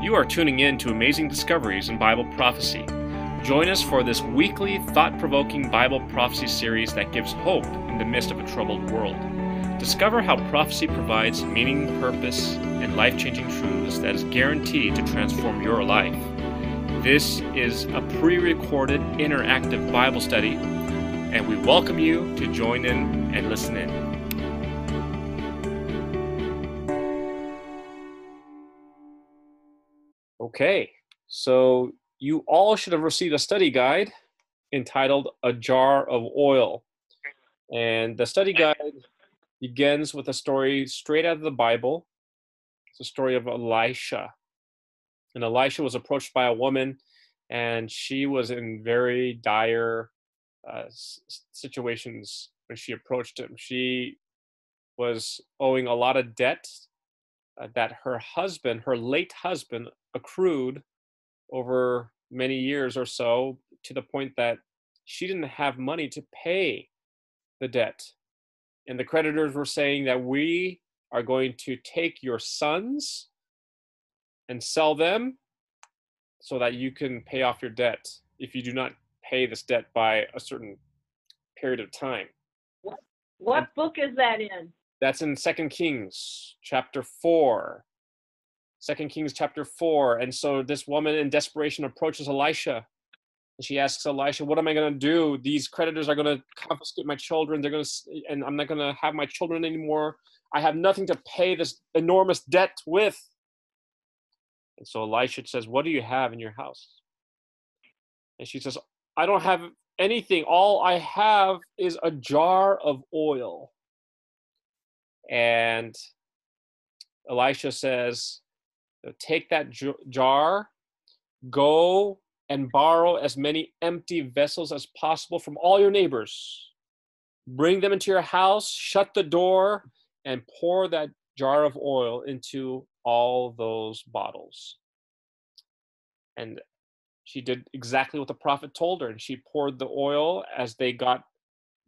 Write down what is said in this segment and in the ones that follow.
You are tuning in to Amazing Discoveries in Bible Prophecy. Join us for this weekly, thought provoking Bible prophecy series that gives hope in the midst of a troubled world. Discover how prophecy provides meaning, purpose, and life changing truths that is guaranteed to transform your life. This is a pre recorded interactive Bible study, and we welcome you to join in and listen in. Okay, so you all should have received a study guide entitled A Jar of Oil. And the study guide begins with a story straight out of the Bible. It's a story of Elisha. And Elisha was approached by a woman, and she was in very dire uh, situations when she approached him. She was owing a lot of debt Uh, that her husband, her late husband, accrued over many years or so to the point that she didn't have money to pay the debt. And the creditors were saying that we are going to take your sons and sell them so that you can pay off your debt if you do not pay this debt by a certain period of time. What, what book is that in? That's in Second Kings chapter 4. Second Kings chapter 4. And so this woman in desperation approaches Elisha. And she asks Elisha, What am I going to do? These creditors are going to confiscate my children. They're going to, and I'm not going to have my children anymore. I have nothing to pay this enormous debt with. And so Elisha says, What do you have in your house? And she says, I don't have anything. All I have is a jar of oil. And Elisha says, Take that jar, go and borrow as many empty vessels as possible from all your neighbors. Bring them into your house, shut the door, and pour that jar of oil into all those bottles. And she did exactly what the prophet told her, and she poured the oil as they got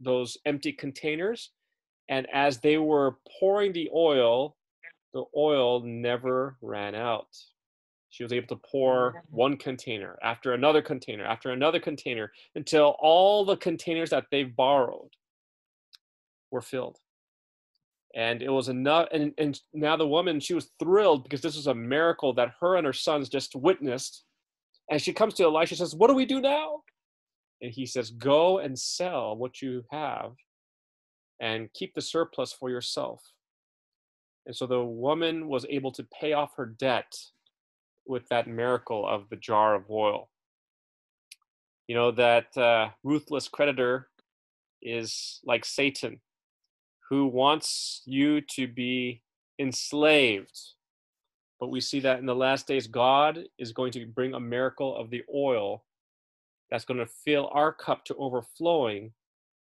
those empty containers. And as they were pouring the oil, the oil never ran out. She was able to pour mm. one container after another container after another container until all the containers that they've borrowed were filled. And it was enough. And, and now the woman, she was thrilled because this was a miracle that her and her sons just witnessed. And she comes to Elisha and says, What do we do now? And he says, Go and sell what you have and keep the surplus for yourself. And so the woman was able to pay off her debt with that miracle of the jar of oil. You know, that uh, ruthless creditor is like Satan, who wants you to be enslaved. But we see that in the last days, God is going to bring a miracle of the oil that's going to fill our cup to overflowing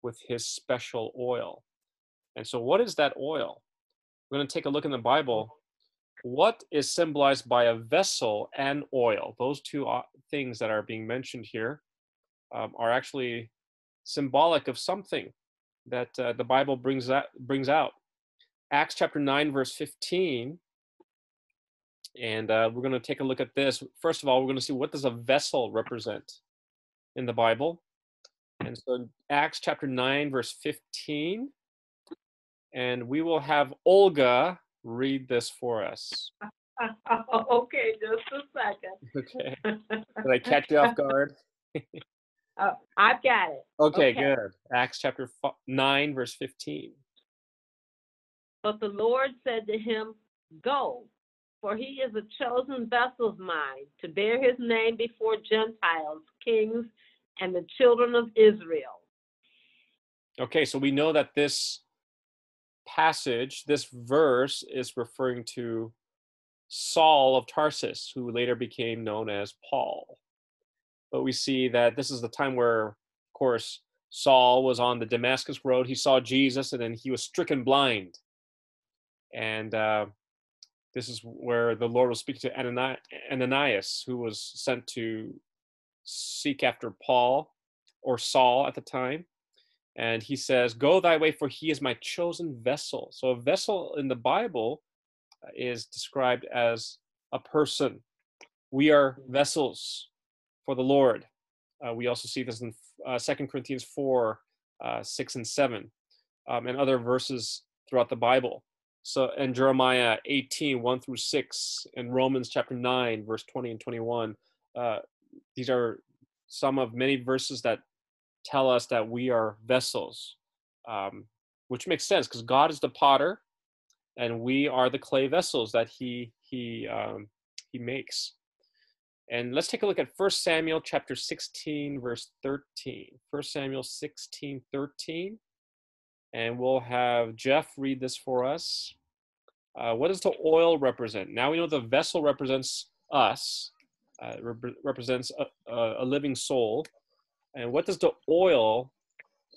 with his special oil. And so, what is that oil? we're going to take a look in the Bible. What is symbolized by a vessel and oil? Those two uh, things that are being mentioned here um, are actually symbolic of something that uh, the Bible brings that brings out. Acts chapter nine, verse fifteen, and uh, we're going to take a look at this. First of all, we're going to see what does a vessel represent in the Bible, and so Acts chapter nine, verse fifteen and we will have Olga read this for us. okay, just a second. Okay. Did I catch you off guard? uh, I've got it. Okay, okay, good. Acts chapter 9, verse 15. But the Lord said to him, Go, for he is a chosen vessel of mine to bear his name before Gentiles, kings, and the children of Israel. Okay, so we know that this passage, this verse is referring to Saul of Tarsus, who later became known as Paul. But we see that this is the time where, of course, Saul was on the Damascus road. He saw Jesus and then he was stricken blind. And uh, this is where the Lord was speaking to Ananias, who was sent to seek after Paul or Saul at the time and he says, Go thy way, for he is my chosen vessel. So, a vessel in the Bible is described as a person. we are vessels for the Lord. Uh, we also see this in uh, 2 Corinthians 4, uh, 6 and 7, um, and other verses throughout the Bible. So in Jeremiah 18, 1 through 6, and Romans chapter 9, verse 20 and 21, uh, these are some of many verses that tell us that we are vessels, um, which makes sense because God is the potter, and we are the clay vessels that He He um, He makes. And let's take a look at 1 Samuel chapter 16, verse 13. 1 Samuel 16, 13. And we'll have Jeff read this for us. Uh, what does the oil represent? Now we know the vessel represents us, uh, rep- represents a, a, a, living soul. And what does the oil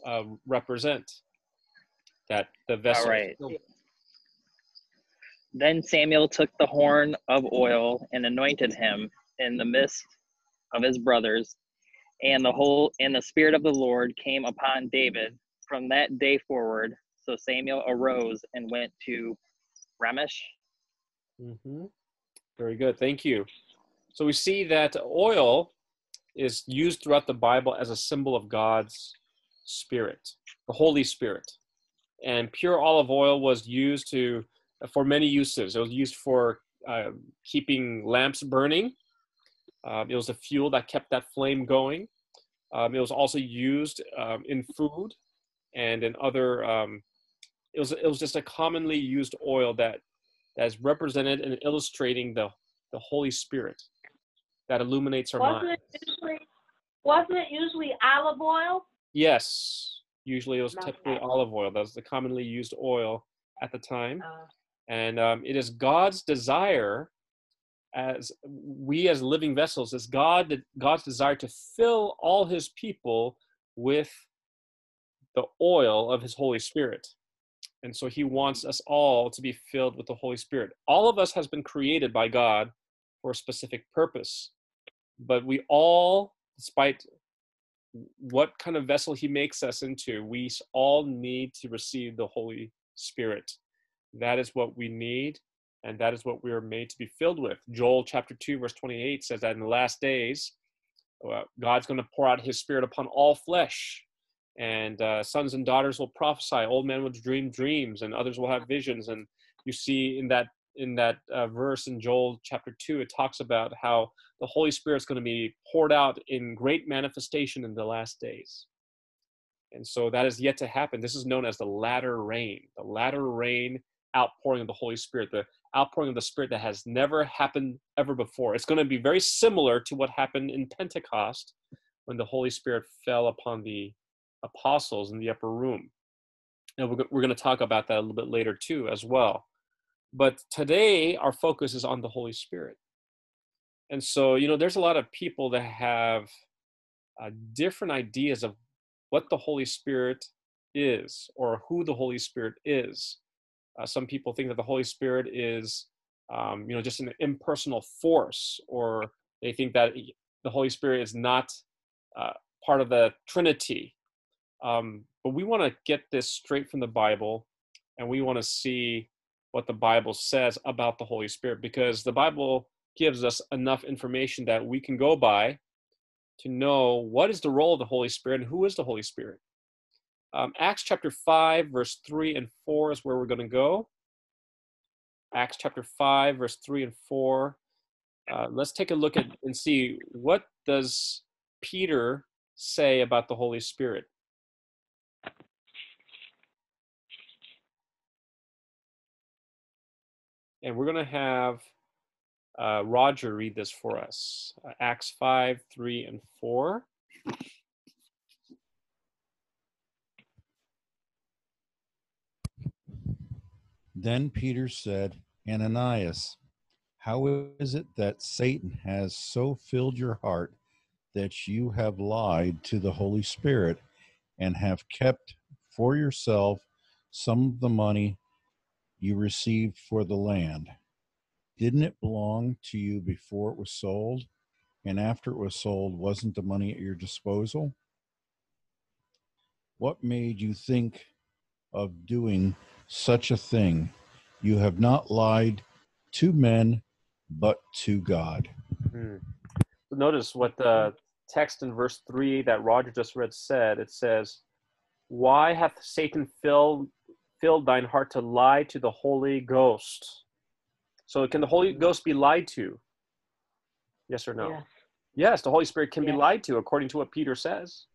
uh, represent? That the vessel. All right. Then Samuel took the horn of oil and anointed him in the midst of his brothers, and the whole and the spirit of the Lord came upon David from that day forward. So Samuel arose and went to Ramesh. Mm-hmm. Very good. Thank you. So we see that oil is used throughout the Bible as a symbol of God's Spirit, the Holy Spirit. And pure olive oil was used to for many uses. It was used for uh, keeping lamps burning. Um, it was a fuel that kept that flame going. Um, it was also used um, in food and in other. Um, it was it was just a commonly used oil that that is represented and illustrating the the Holy Spirit that illuminates our wasn't minds. It usually, wasn't it usually olive oil? Yes, usually it was Okay. typically olive oil. That was the commonly used oil at the time. Uh, and um, it is god's desire as we as living vessels is god god's desire to fill all his people with the oil of his holy spirit and so he wants us all to be filled with the holy spirit all of us has been created by god for a specific purpose but we all despite what kind of vessel he makes us into we all need to receive the holy spirit that is what we need, and that is what we are made to be filled with. Joel chapter 2, verse 28 says that in the last days, uh, God's going to pour out his spirit upon all flesh, and uh, sons and daughters will prophesy, old men will dream dreams, and others will have visions. And you see in that in that uh, verse in Joel chapter 2, it talks about how the Holy Spirit is going to be poured out in great manifestation in the last days. And so that is yet to happen. This is known as the latter rain. The latter rain outpouring of the Holy Spirit, the outpouring of the Spirit that has never happened ever before. It's going to be very similar to what happened in Pentecost when the Holy Spirit fell upon the apostles in the upper room. And we're, we're going to talk about that a little bit later too, as well. But today, our focus is on the Holy Spirit. And so, you know, there's a lot of people that have uh, different ideas of what the Holy Spirit is or who the Holy Spirit is. Uh, some people think that the Holy Spirit is, um, you know, just an impersonal force, or they think that the Holy Spirit is not uh, part of the Trinity. Um, but we want to get this straight from the Bible, and we want to see what the Bible says about the Holy Spirit, because the Bible gives us enough information that we can go by to know what is the role of the Holy Spirit and who is the Holy Spirit. Um, Acts chapter 5, verse 3 and 4 is where we're going to go. Acts chapter 5, verse 3 and 4. Uh, let's take a look at and see what does Peter say about the Holy Spirit. And we're going to have uh, Roger read this for us. Uh, Acts 5, 3, and 4. Then Peter said, Ananias, how is it that Satan has so filled your heart that you have lied to the Holy Spirit and have kept for yourself some of the money you received for the land? Didn't it belong to you before it was sold? And after it was sold, wasn't the money at your disposal? What made you think of doing such a thing? You have not lied to men, but to God. Hmm. Notice what the text in verse 3 that Roger just read said. It says, Why hath Satan filled, filled thine heart to lie to the Holy Ghost? So, can the Holy Ghost be lied to? Yes or no? Yes. Yes, the Holy Spirit can be lied to, according to what Peter says.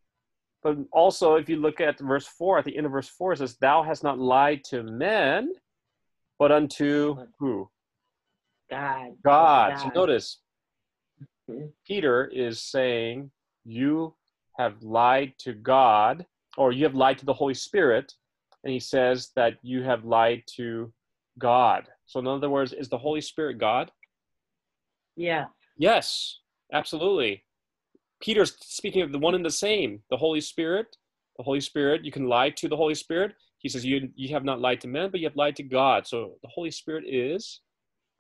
But also, if you look at verse 4, at the end of verse 4, it says, Thou hast not lied to men, but unto who? God. God. So God. notice, Mhm. Peter is saying, You have lied to God, or you have lied to the Holy Spirit. And he says that you have lied to God. So, in other words, is the Holy Spirit God? Yeah. Yes, absolutely. Peter's speaking of the one and the same, the Holy Spirit. The Holy Spirit, you can lie to the Holy Spirit. He says, you, you have not lied to men, but you have lied to God. So the Holy Spirit is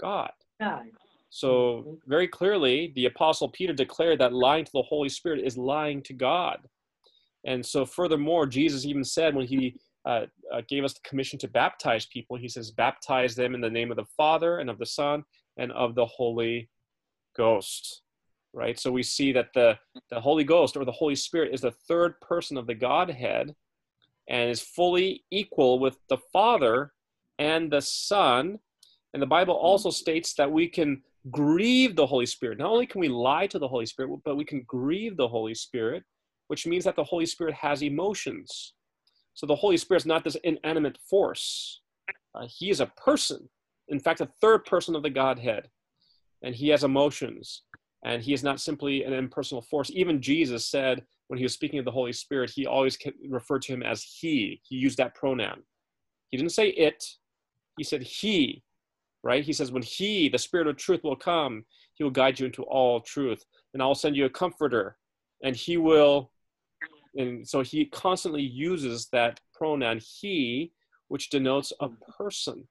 God. God. So very clearly, the Apostle Peter declared that lying to the Holy Spirit is lying to God. And so, furthermore, Jesus even said when he uh, uh, gave us the commission to baptize people, he says, baptize them in the name of the Father and of the Son and of the Holy Ghost. Right? So we see that the, the Holy Ghost or the Holy Spirit is the third person of the Godhead and is fully equal with the Father and the Son. And the Bible also states that we can grieve the Holy Spirit. Not only can we lie to the Holy Spirit, but we can grieve the Holy Spirit, which means that the Holy Spirit has emotions. So the Holy Spirit is not this inanimate force. Uh, he is a person, in fact, a third person of the Godhead, and he has emotions. And he is not simply an impersonal force. Even Jesus said, when he was speaking of the Holy Spirit, he always referred to him as he. He used that pronoun. He didn't say it, he said he, right? He says, when he, the Spirit of truth, will come, he will guide you into all truth. And I'll send you a comforter, and he will. And so he constantly uses that pronoun he, which denotes a person,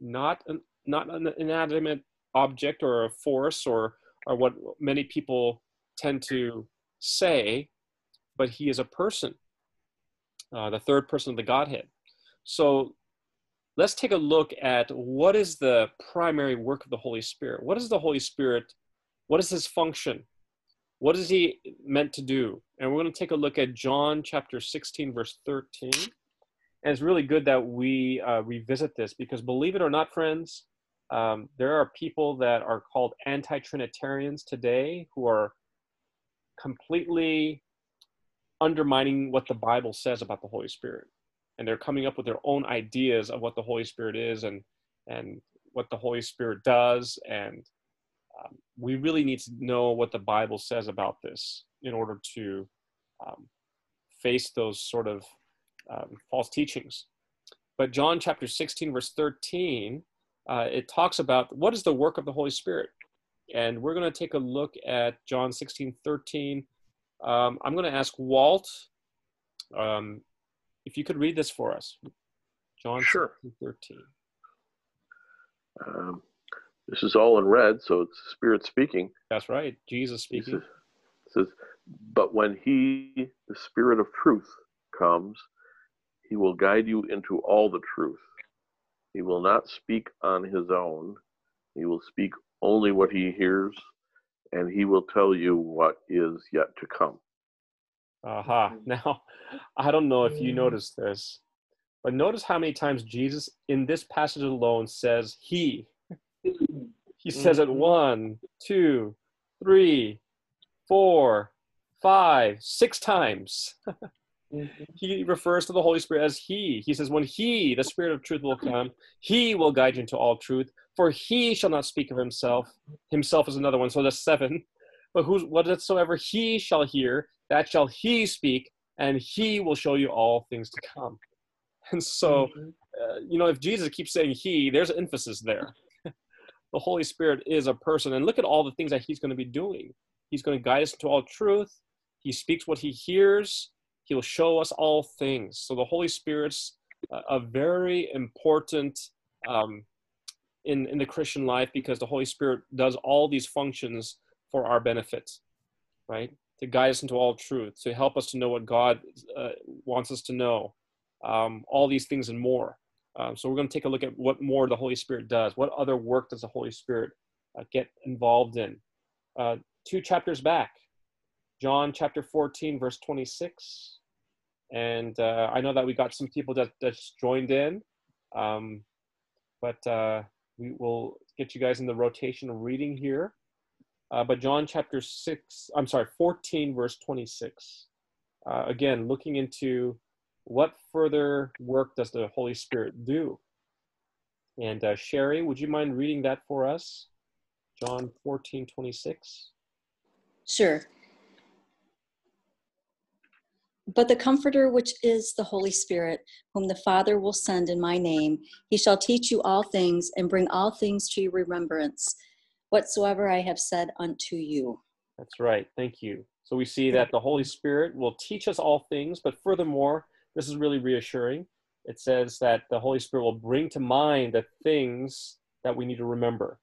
not an, not an inanimate object or a force or, or what many people tend to say, but he is a person, uh, the third person of the Godhead. So let's take a look at what is the primary work of the Holy Spirit. What is the Holy Spirit? What is his function? What is he meant to do? And we're going to take a look at John chapter 16, verse 13. And it's really good that we uh, revisit this because, believe it or not, friends, um, there are people that are called anti Trinitarians today who are completely undermining what the Bible says about the Holy Spirit. And they're coming up with their own ideas of what the Holy Spirit is and, and what the Holy Spirit does. And um, we really need to know what the Bible says about this in order to um, face those sort of um, false teachings. But John chapter 16, verse 13, uh, it talks about what is the work of the Holy Spirit. And we're going to take a look at John 16, 13. Um, I'm going to ask Walt um, if you could read this for us. John Sure. 16, 13. This is all in red, so it's Spirit speaking. That's right. Jesus He speaking. says, says, But when He, the Spirit of truth, comes, He will guide you into all the truth. He will not speak on His own, He will speak only what He hears, and He will tell you what is yet to come. Aha. Now, I don't know if you Mhm. noticed this, but notice how many times Jesus in this passage alone says he. He says it Mhm. one, two, three, four, five, six times. Mhm. He refers to the Holy Spirit as He. He says, When He, the Spirit of truth, will come, He will guide you into all truth, for He shall not speak of Himself. Himself is another one, so that's seven. But who's whatsoever He shall hear, that shall He speak, and He will show you all things to come. And so, Mhm. uh, you know, if Jesus keeps saying He, there's emphasis there. The Holy Spirit is a person, and look at all the things that He's going to be doing. He's going to guide us into all truth. He speaks what He hears. He will show us all things. So the Holy Spirit's a, a very important um, in in the Christian life because the Holy Spirit does all these functions for our benefit, right? To guide us into all truth, to help us to know what God uh, wants us to know, um, all these things and more. Um, so we're going to take a look at what more the Holy Spirit does. What other work does the Holy Spirit uh, get involved in? uh, two chapters back, John chapter 14, verse 26. And uh, I know that we got some people that that's joined in, um, but uh, we will get you guys in the rotation of reading here. Uh, but John chapter 6, I'm sorry, 14, verse 26. Uh, again, looking into what further work does the Holy Spirit do? And uh, Sherry, would you mind reading that for us? John 14, 26. Sure. But the Comforter, which is the Holy Spirit, whom the Father will send in my name, he shall teach you all things and bring all things to your remembrance, whatsoever I have said unto you. That's right. Thank you. So we see that the Holy Spirit will teach us all things, but furthermore, this is really reassuring. It says that the Holy Spirit will bring to mind the things that we need to remember.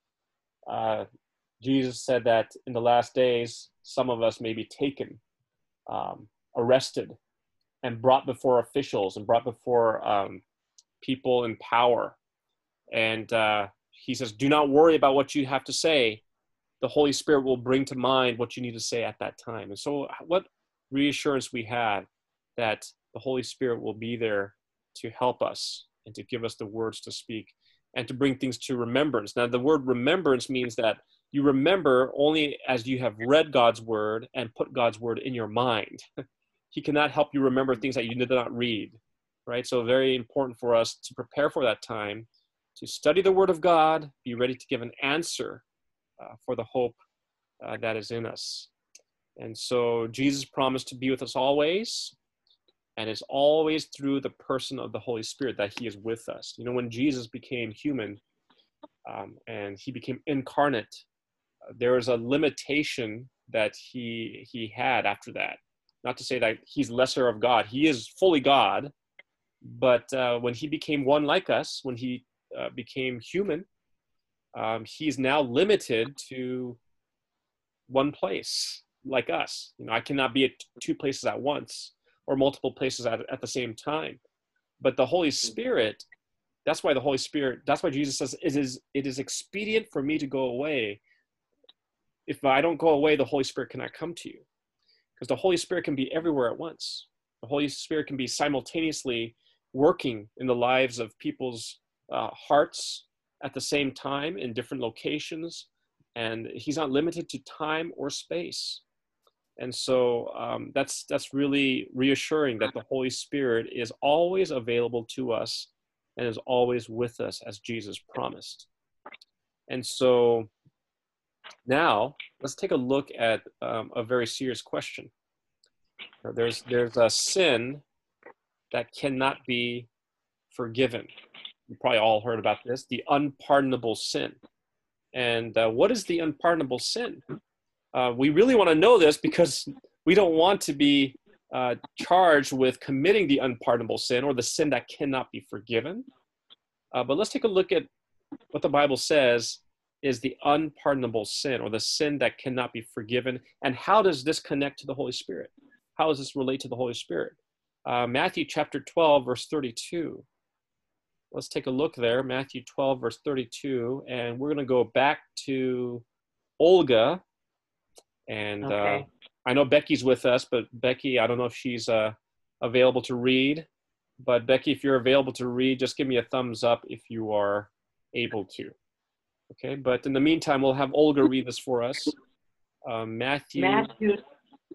Uh, Jesus said that in the last days, some of us may be taken, um, arrested, and brought before officials and brought before um, people in power. And uh, he says, Do not worry about what you have to say. The Holy Spirit will bring to mind what you need to say at that time. And so, what reassurance we have that the Holy Spirit will be there to help us and to give us the words to speak and to bring things to remembrance. Now, the word remembrance means that you remember only as you have read God's word and put God's word in your mind. he cannot help you remember things that you did not read, right? So, very important for us to prepare for that time, to study the word of God, be ready to give an answer uh, for the hope uh, that is in us. And so, Jesus promised to be with us always and it's always through the person of the Holy Spirit that He is with us. You know, when Jesus became human um, and He became incarnate, uh, there was a limitation that He He had after that. Not to say that He's lesser of God; He is fully God. But uh, when He became one like us, when He uh, became human, um, He's now limited to one place, like us. You know, I cannot be at two places at once or multiple places at, at the same time. But the Holy Spirit, that's why the Holy Spirit, that's why Jesus says it is it is expedient for me to go away. If I don't go away, the Holy Spirit cannot come to you. Because the Holy Spirit can be everywhere at once. The Holy Spirit can be simultaneously working in the lives of people's uh, hearts at the same time in different locations. And he's not limited to time or space and so um, that's that's really reassuring that the holy spirit is always available to us and is always with us as jesus promised. And so now let's take a look at um, a very serious question. There's there's a sin that cannot be forgiven. You probably all heard about this the unpardonable sin. And uh, what is the unpardonable sin uh, we really want to know this because we don't want to be uh, charged with committing the unpardonable sin or the sin that cannot be forgiven. Uh, but let's take a look at what the Bible says is the unpardonable sin or the sin that cannot be forgiven. And how does this connect to the Holy Spirit? How does this relate to the Holy Spirit? Uh, Matthew chapter 12, verse 32. Let's take a look there, Matthew 12, verse 32. And we're going to go back to Olga and uh, okay. uh, I know Becky's with us, but Becky, I don't know if she's uh, available to read. But Becky, if you're available to read, just give me a thumbs up if you are able to. Okay, but in the meantime, we'll have Olga read this for us. Um, Matthew. Matthew,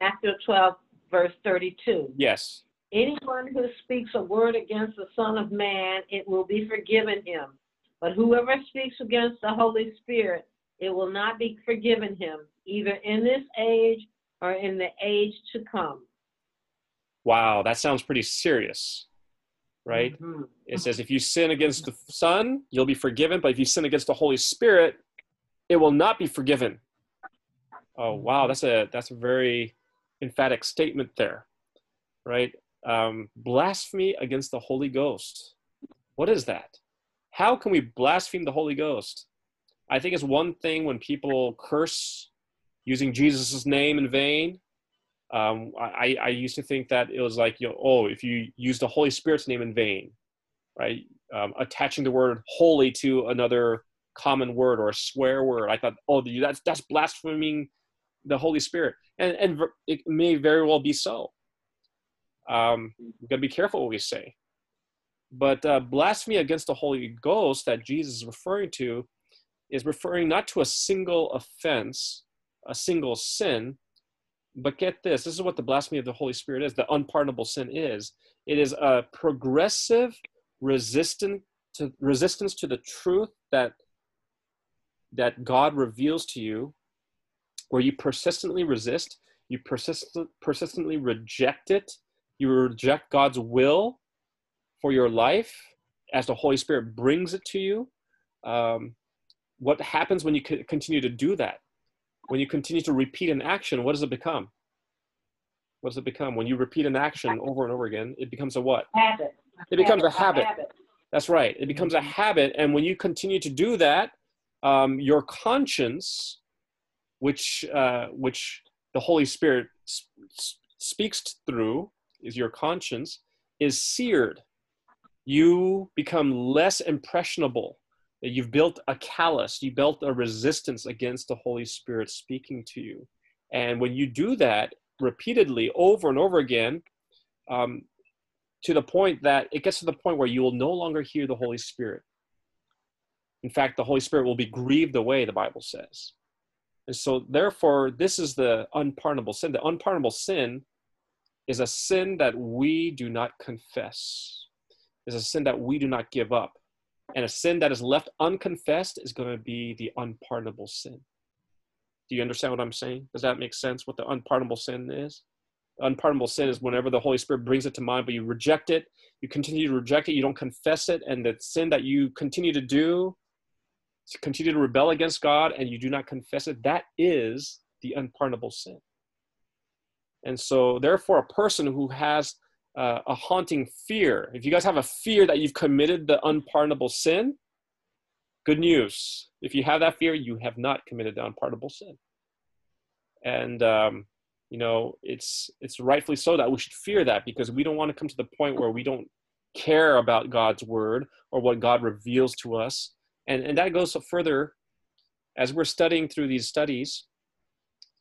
Matthew 12, verse 32. Yes. Anyone who speaks a word against the Son of Man, it will be forgiven him. But whoever speaks against the Holy Spirit, it will not be forgiven him, either in this age or in the age to come. Wow, that sounds pretty serious, right? Mm-hmm. It says if you sin against the Son, you'll be forgiven, but if you sin against the Holy Spirit, it will not be forgiven. Oh, wow, that's a that's a very emphatic statement there, right? Um, blasphemy against the Holy Ghost. What is that? How can we blaspheme the Holy Ghost? I think it's one thing when people curse using Jesus' name in vain. Um, I, I used to think that it was like, you know, oh, if you use the Holy Spirit's name in vain, right? Um, attaching the word holy to another common word or a swear word. I thought, oh, that's, that's blaspheming the Holy Spirit, and and it may very well be so. Um, we've got to be careful what we say. But uh, blasphemy against the Holy Ghost that Jesus is referring to is referring not to a single offense, a single sin, but get this this is what the blasphemy of the Holy Spirit is, the unpardonable sin is. It is a progressive resistance to resistance to the truth that that God reveals to you, where you persistently resist, you persist, persistently reject it, you reject God's will for your life as the Holy Spirit brings it to you. Um, what happens when you continue to do that? When you continue to repeat an action, what does it become? What does it become? When you repeat an action over and over again, it becomes a what? Habit. It becomes habit. a habit. Habit. That's right. It becomes a habit. And when you continue to do that, um, your conscience, which, uh, which the Holy Spirit sp- speaks through, is your conscience, is seared. You become less impressionable. You've built a callus, you built a resistance against the Holy Spirit speaking to you. And when you do that repeatedly over and over again, um, to the point that it gets to the point where you will no longer hear the Holy Spirit. In fact, the Holy Spirit will be grieved away, the Bible says. And so, therefore, this is the unpardonable sin. The unpardonable sin is a sin that we do not confess, is a sin that we do not give up. And a sin that is left unconfessed is going to be the unpardonable sin. Do you understand what I'm saying? Does that make sense what the unpardonable sin is? unpardonable sin is whenever the Holy Spirit brings it to mind, but you reject it, you continue to reject it, you don't confess it, and the sin that you continue to do, continue to rebel against God, and you do not confess it, that is the unpardonable sin. And so, therefore, a person who has uh, a haunting fear, if you guys have a fear that you've committed the unpardonable sin, good news. If you have that fear, you have not committed the unpardonable sin. And um, you know it's it's rightfully so that we should fear that because we don't want to come to the point where we don't care about god's word or what god reveals to us and and that goes further as we're studying through these studies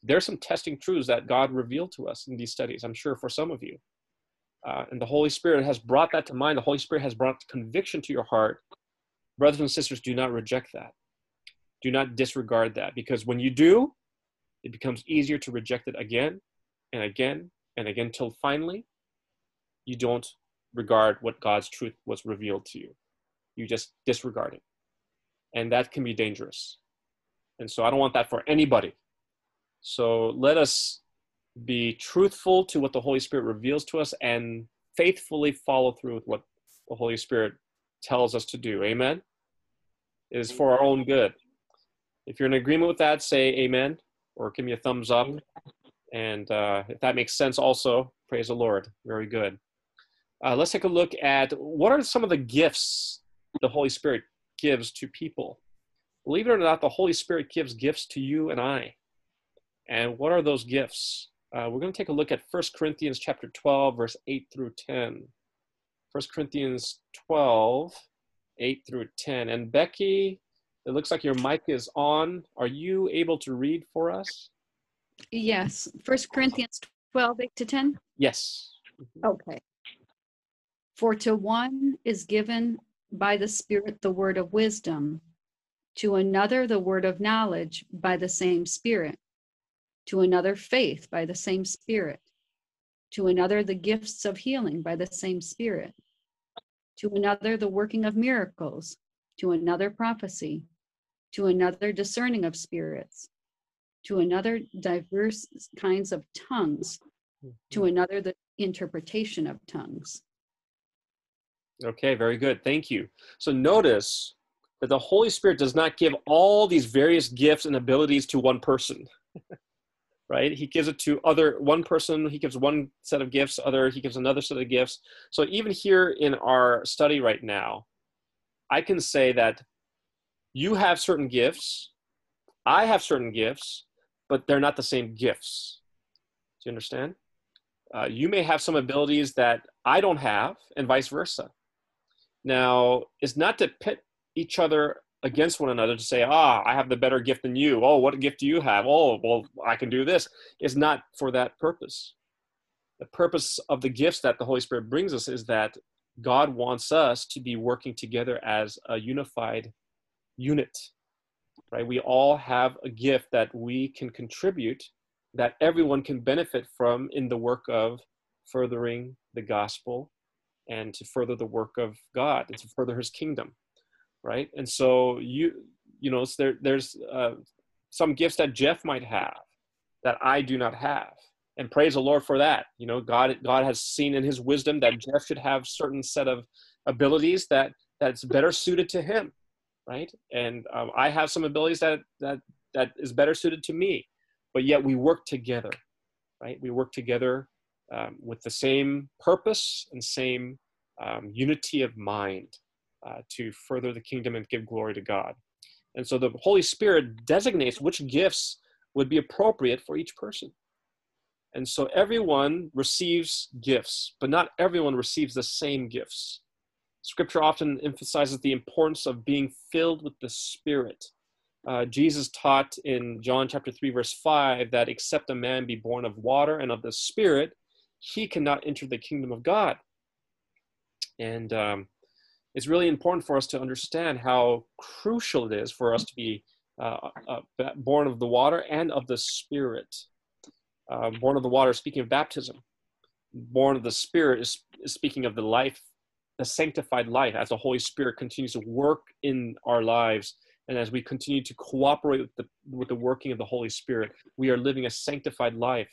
there's some testing truths that god revealed to us in these studies i'm sure for some of you uh, and the holy spirit has brought that to mind the holy spirit has brought conviction to your heart brothers and sisters do not reject that do not disregard that because when you do it becomes easier to reject it again and again and again till finally you don't regard what God's truth was revealed to you. You just disregard it. And that can be dangerous. And so I don't want that for anybody. So let us be truthful to what the Holy Spirit reveals to us and faithfully follow through with what the Holy Spirit tells us to do. Amen? It is for our own good. If you're in agreement with that, say amen or give me a thumbs up. And uh, if that makes sense, also, praise the Lord. Very good. Uh, let's take a look at what are some of the gifts the Holy Spirit gives to people. Believe it or not, the Holy Spirit gives gifts to you and I. And what are those gifts? Uh, we're going to take a look at 1 Corinthians chapter 12, verse 8 through 10. 1 Corinthians 12, 8 through 10. And Becky, it looks like your mic is on. Are you able to read for us? Yes, 1 Corinthians 12, 8 to 10. Yes. Okay. For to one is given by the Spirit the word of wisdom, to another the word of knowledge by the same Spirit, to another faith by the same Spirit, to another the gifts of healing by the same Spirit, to another the working of miracles, to another prophecy, to another discerning of spirits, to another diverse kinds of tongues, to Mm-hmm. another the interpretation of tongues. Okay, very good. Thank you. So notice that the Holy Spirit does not give all these various gifts and abilities to one person. right? He gives it to other one person, he gives one set of gifts, other he gives another set of gifts. So even here in our study right now, I can say that you have certain gifts, I have certain gifts, but they're not the same gifts. Do you understand? Uh, you may have some abilities that I don't have, and vice versa. Now, it's not to pit each other against one another to say, ah, I have the better gift than you. Oh, what gift do you have? Oh, well, I can do this. Is not for that purpose. The purpose of the gifts that the Holy Spirit brings us is that God wants us to be working together as a unified unit, right? We all have a gift that we can contribute that everyone can benefit from in the work of furthering the gospel and to further the work of God and to further his kingdom, right? And so you, you know, there, there's uh, some gifts that Jeff might have that I do not have and praise the Lord for that. You know, God God has seen in His wisdom that Jeff should have certain set of abilities that that's better suited to him, right? And um, I have some abilities that that that is better suited to me, but yet we work together, right? We work together um, with the same purpose and same um, unity of mind uh, to further the kingdom and give glory to God. And so the Holy Spirit designates which gifts would be appropriate for each person. And so everyone receives gifts, but not everyone receives the same gifts. Scripture often emphasizes the importance of being filled with the Spirit. Uh, Jesus taught in John chapter 3, verse 5, that except a man be born of water and of the Spirit, he cannot enter the kingdom of God. And um, it's really important for us to understand how crucial it is for us to be uh, uh, born of the water and of the Spirit uh, born of the water, speaking of baptism. Born of the Spirit is, is speaking of the life, the sanctified life, as the Holy Spirit continues to work in our lives. And as we continue to cooperate with the, with the working of the Holy Spirit, we are living a sanctified life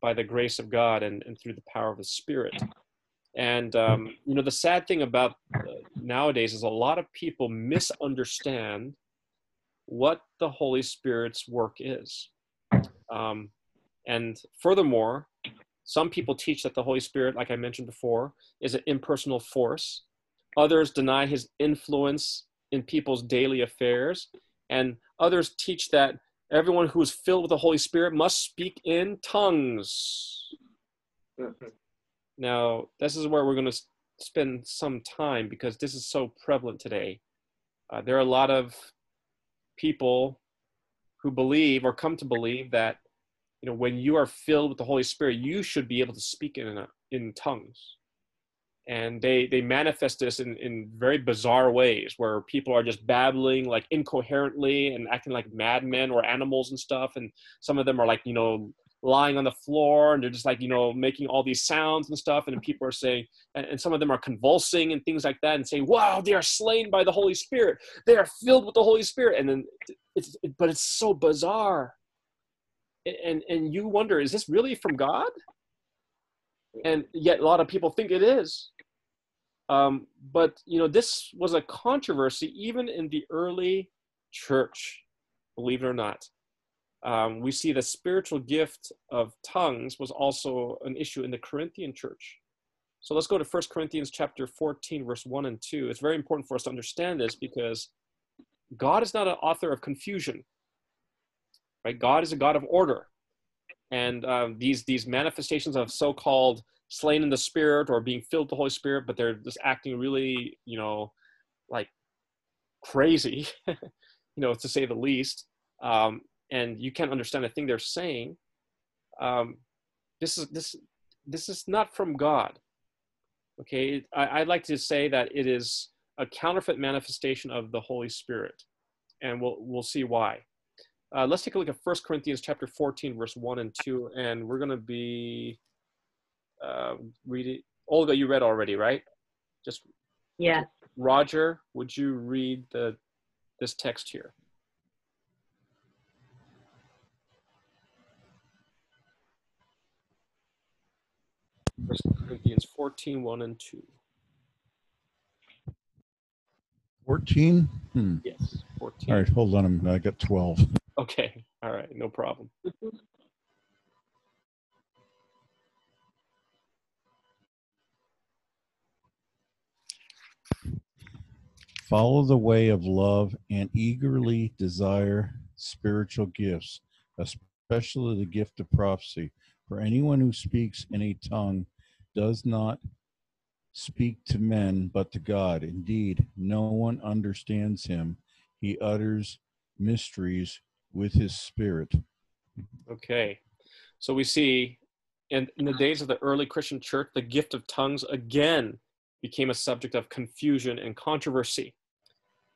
by the grace of God and, and through the power of the Spirit. And, um, you know, the sad thing about uh, nowadays is a lot of people misunderstand what the Holy Spirit's work is. Um, and furthermore, some people teach that the Holy Spirit, like I mentioned before, is an impersonal force. Others deny his influence in people's daily affairs. And others teach that everyone who is filled with the Holy Spirit must speak in tongues. Now, this is where we're going to spend some time because this is so prevalent today. Uh, there are a lot of people who believe or come to believe that you know when you are filled with the holy spirit you should be able to speak in a, in tongues and they they manifest this in in very bizarre ways where people are just babbling like incoherently and acting like madmen or animals and stuff and some of them are like you know lying on the floor and they're just like you know making all these sounds and stuff and people are saying and, and, some of them are convulsing and things like that and saying wow they are slain by the holy spirit. They are filled with the holy spirit. And then it's it, but it's so bizarre. And and you wonder is this really from god? And yet a lot of people think it is. Um, but you know this was a controversy even in the early church believe it or not um, we see the spiritual gift of tongues was also an issue in the corinthian church so let's go to 1 corinthians chapter 14 verse 1 and 2 it's very important for us to understand this because god is not an author of confusion right? God is a God of order, and um, these these manifestations of so-called slain in the spirit or being filled with the Holy Spirit, but they're just acting really, you know, like crazy, you know, to say the least. Um, and you can't understand a thing they're saying. Um, this is this this is not from God. Okay, I, I'd like to say that it is a counterfeit manifestation of the Holy Spirit, and we'll we'll see why. Uh, let's take a look at 1 Corinthians chapter 14, verse 1 and 2, and we're going to be uh, reading. Olga, you read already, right? Just yeah. Roger, would you read the this text here? First Corinthians 14, 1 and 2. 14? Hmm. Yes, 14. All right, hold on. I got 12. Okay. All right. No problem. Follow the way of love and eagerly desire spiritual gifts, especially the gift of prophecy. For anyone who speaks in a tongue does not speak to men but to God. Indeed, no one understands him he utters mysteries with his spirit. Okay. So we see in, in the days of the early Christian church, the gift of tongues again became a subject of confusion and controversy.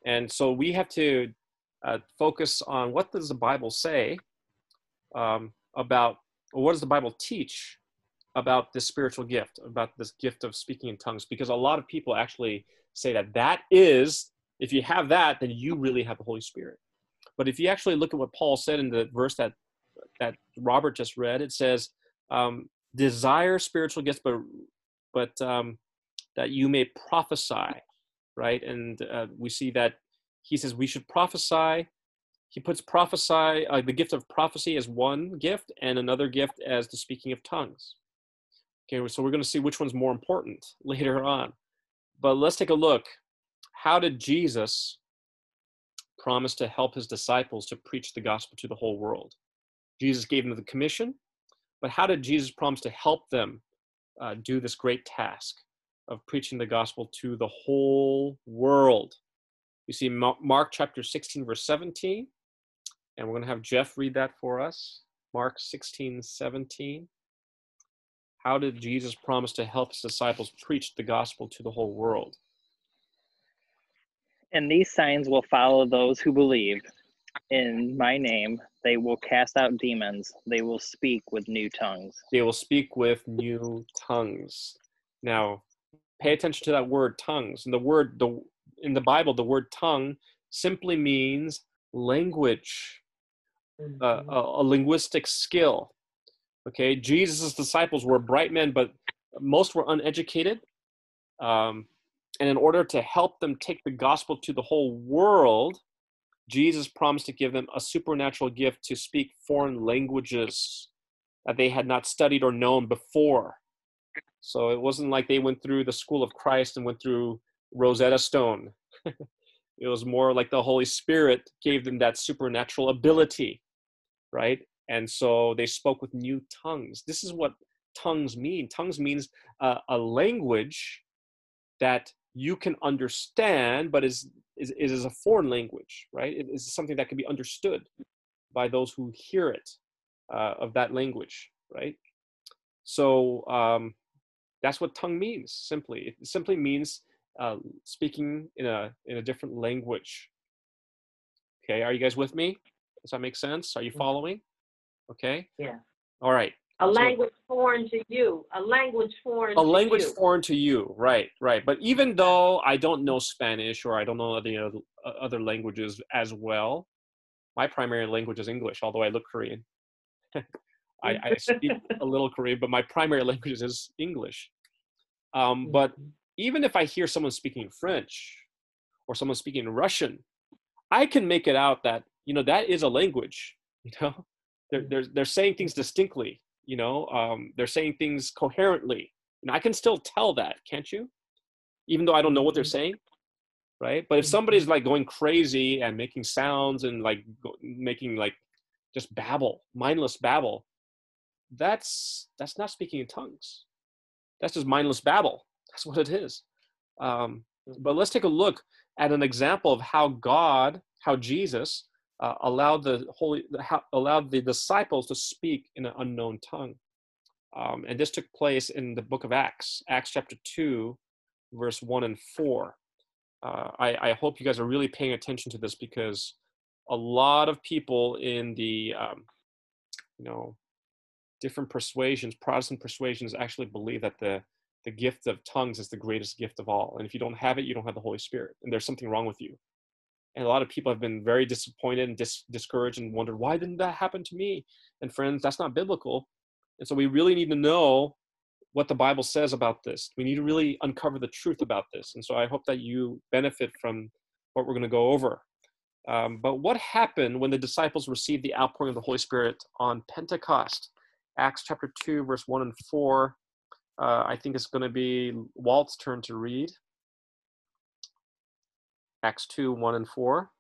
And so we have to uh, focus on what does the Bible say um, about, or what does the Bible teach about this spiritual gift, about this gift of speaking in tongues? Because a lot of people actually say that that is, if you have that, then you really have the Holy Spirit. But if you actually look at what Paul said in the verse that that Robert just read, it says, um, "Desire spiritual gifts, but but um, that you may prophesy." Right, and uh, we see that he says we should prophesy. He puts prophesy, uh, the gift of prophecy, as one gift, and another gift as the speaking of tongues. Okay, so we're going to see which one's more important later on. But let's take a look. How did Jesus promise to help his disciples to preach the gospel to the whole world? Jesus gave them the commission, but how did Jesus promise to help them uh, do this great task of preaching the gospel to the whole world? You see Mark chapter 16, verse 17, and we're going to have Jeff read that for us. Mark 16, 17. How did Jesus promise to help his disciples preach the gospel to the whole world? And these signs will follow those who believe. In my name, they will cast out demons. They will speak with new tongues. They will speak with new tongues. Now, pay attention to that word tongues. And the word the in the Bible, the word tongue simply means language, uh, a, a linguistic skill. Okay, Jesus' disciples were bright men, but most were uneducated. Um, and in order to help them take the gospel to the whole world, Jesus promised to give them a supernatural gift to speak foreign languages that they had not studied or known before. So it wasn't like they went through the school of Christ and went through Rosetta Stone. it was more like the Holy Spirit gave them that supernatural ability, right? And so they spoke with new tongues. This is what tongues mean. Tongues means uh, a language that you can understand, but is, is, is a foreign language, right? It is something that can be understood by those who hear it uh, of that language, right? So um, that's what tongue means. Simply, it simply means uh, speaking in a in a different language. Okay, are you guys with me? Does that make sense? Are you mm-hmm. following? Okay. Yeah. All right. A language so, foreign to you. A language foreign. A language you. foreign to you. Right. Right. But even though I don't know Spanish or I don't know other uh, other languages as well, my primary language is English. Although I look Korean. I, I, speak a little Korean, but my primary language is English. Um, but mm-hmm. even if I hear someone speaking French or someone speaking Russian, I can make it out that you know that is a language. You know, they're they're, they're saying things distinctly you know um, they're saying things coherently. And i can still tell that can't you? Even though i don't know what they're mm-hmm. saying right? But if somebody's mm-hmm. like going crazy and making sounds and like making like just babble mindless babble that's that's not speaking in tongues. That's just mindless babble. That's what it is. Um, but let's take a look at an example of how god how jesus uh, allowed the holy allowed the disciples to speak in an unknown tongue. Um, and this took place in the book of acts acts chapter 2 verse 1 and 4 uh, I, I, hope you guys are really paying attention to this because a lot of people in the um, you know different persuasions protestant persuasions actually believe that the the gift of tongues is the greatest gift of all. And if you don't have it you don't have the holy spirit. And there's something wrong with you and a lot of people have been very disappointed and dis- discouraged and wondered why didn't that happen to me? And friends that's not biblical. And so we really need to know what the bible says about this. We need to really uncover the truth about this. And so i hope that you benefit from what we're going to go over. Um, but what happened when the disciples received the outpouring of the holy spirit on pentecost? Acts chapter 2 verse 1 and 4 uh, i think it's going to be walt's turn to read Acts 2 1 and 4.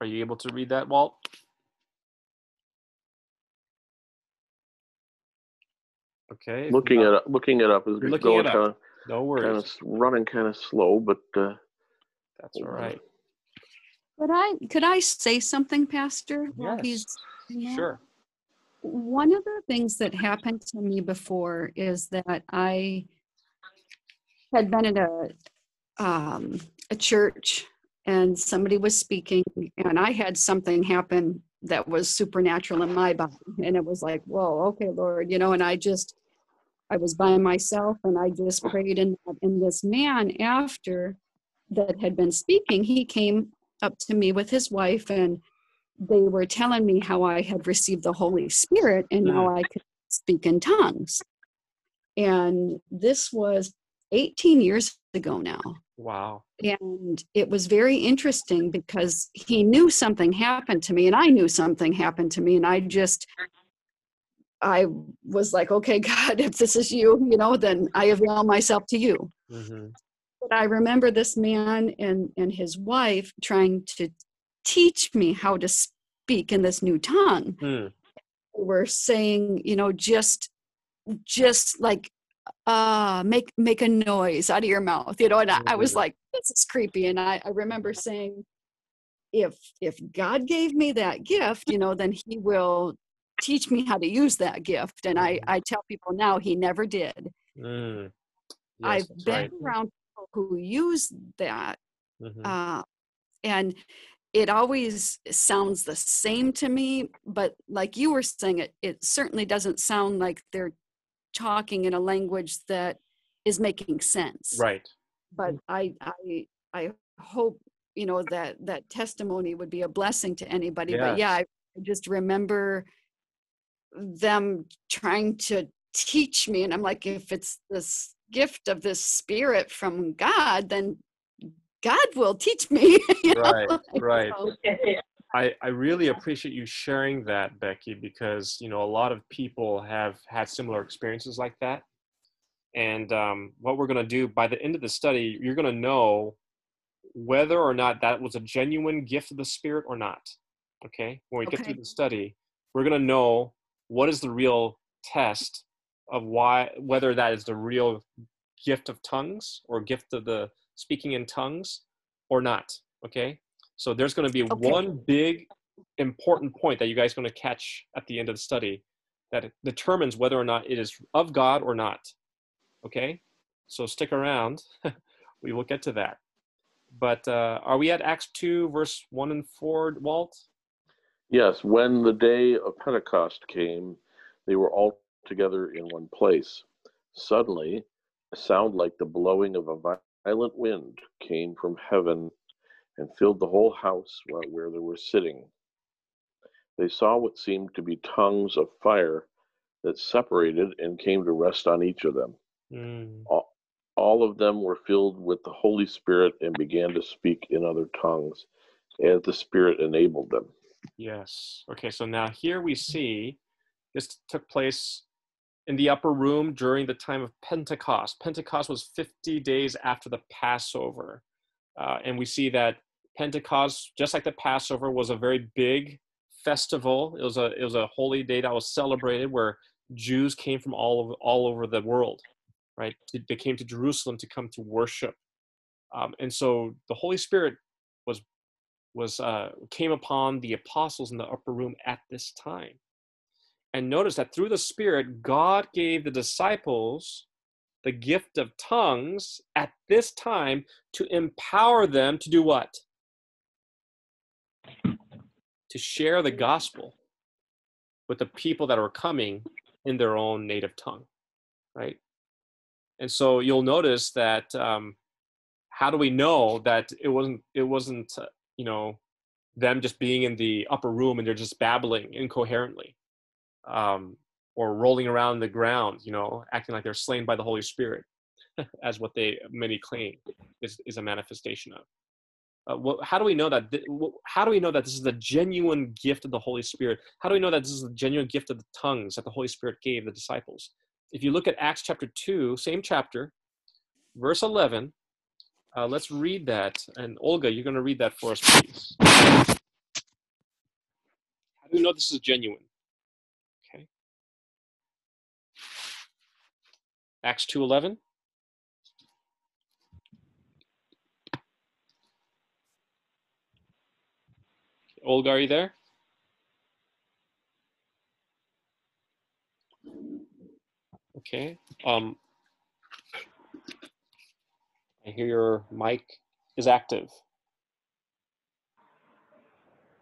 Are you able to read that, Walt? Okay. Looking not- it up, looking it up is looking going it up. kind of No Kind of running kind of slow, but uh, That's all right. Could I could I say something, Pastor? while Yes. he's doing that? Sure. One of the things that happened to me before is that I had been in a um, a church and somebody was speaking and I had something happen that was supernatural in my body. And it was like whoa okay Lord you know and I just I was by myself and I just prayed and and this man after that had been speaking he came up to me with his wife and they were telling me how I had received the Holy Spirit and now I could speak in tongues. And this was 18 years ago now. Wow. And it was very interesting because he knew something happened to me and I knew something happened to me. And I just, I was like, okay, God, if this is you, you know, then I avail myself to you hmm but I remember this man and, and his wife trying to teach me how to speak in this new tongue. Hmm. Were saying, you know, just just like uh make make a noise out of your mouth, you know, and I, I was Mhm. like, this is creepy. And I, I remember saying, if if God gave me that gift, you know, then he will teach me how to use that gift. And I, Mhm. I tell people now he never did. Mm. Yes, I've been right. around people who use that Mhm. uh, and it always sounds the same to me but like you were saying it it certainly doesn't sound like they're talking in a language that is making sense. Right. but mm-hmm. i i i hope you know that that testimony would be a blessing to anybody but yeah I, I just remember them trying to teach me and i'm like if it's this gift of this spirit from god then god will teach me you know, Right. like, Right. so- I, I really appreciate you sharing that, Becky, because you know a lot of people have had similar experiences like that. And um, what we're going to do by the end of the study, you're going to know whether or not that was a genuine gift of the Spirit or not. Okay, when we get through the study, we're going to know what is the real test of why whether that is the real gift of tongues or gift of the speaking in tongues or not. Okay, so there's going to be Okay. one big important point that you guys are going to catch at the end of the study that determines whether or not it is of God or not. Okay, so stick around. we will get to that. But uh, are we at Acts 2, verse 1 and 4, Walt? yes, when the day of Pentecost came, they were all together in one place. Suddenly, a sound like the blowing of a violent wind came from heaven and filled the whole house where, they were sitting. They saw what seemed to be tongues of fire that separated and came to rest on each of them. Mm, All, all of them were filled with the Holy Spirit and began to speak in other tongues as the Spirit enabled them. yes. Okay, so now here we see this took place in the upper room during the time of Pentecost. Pentecost was 50 days after the Passover. Uh, and we see that Pentecost, just like the Passover, was a very big festival. It was a it was a holy day that was celebrated where Jews came from all over all over the world, right? They came to Jerusalem to come to worship, um, and so the Holy Spirit was was uh, came upon the apostles in the upper room at this time. And notice that through the Spirit, God gave the disciples the gift of tongues at this time to empower them to do what? To share the gospel with the people that are coming in their own native tongue, right? And so you'll notice that um, how do we know that it wasn't it wasn't uh, you know them just being in the upper room and they're just babbling incoherently um, or rolling around the ground, you know, acting like they're slain by the Holy Spirit, as what they many claim is, is a manifestation of. Uh, what, how do we know that? th- How do we know that this is the genuine gift of the Holy Spirit? How do we know that this is the genuine gift of the tongues that the Holy Spirit gave the disciples? If you look at Acts chapter two, same chapter, verse eleven, uh, let's read that. And Olga, you're going to read that for us, please. How do we know this is genuine? Okay. Acts 2:11. Olga, are you there? Okay. Um, I hear your mic is active.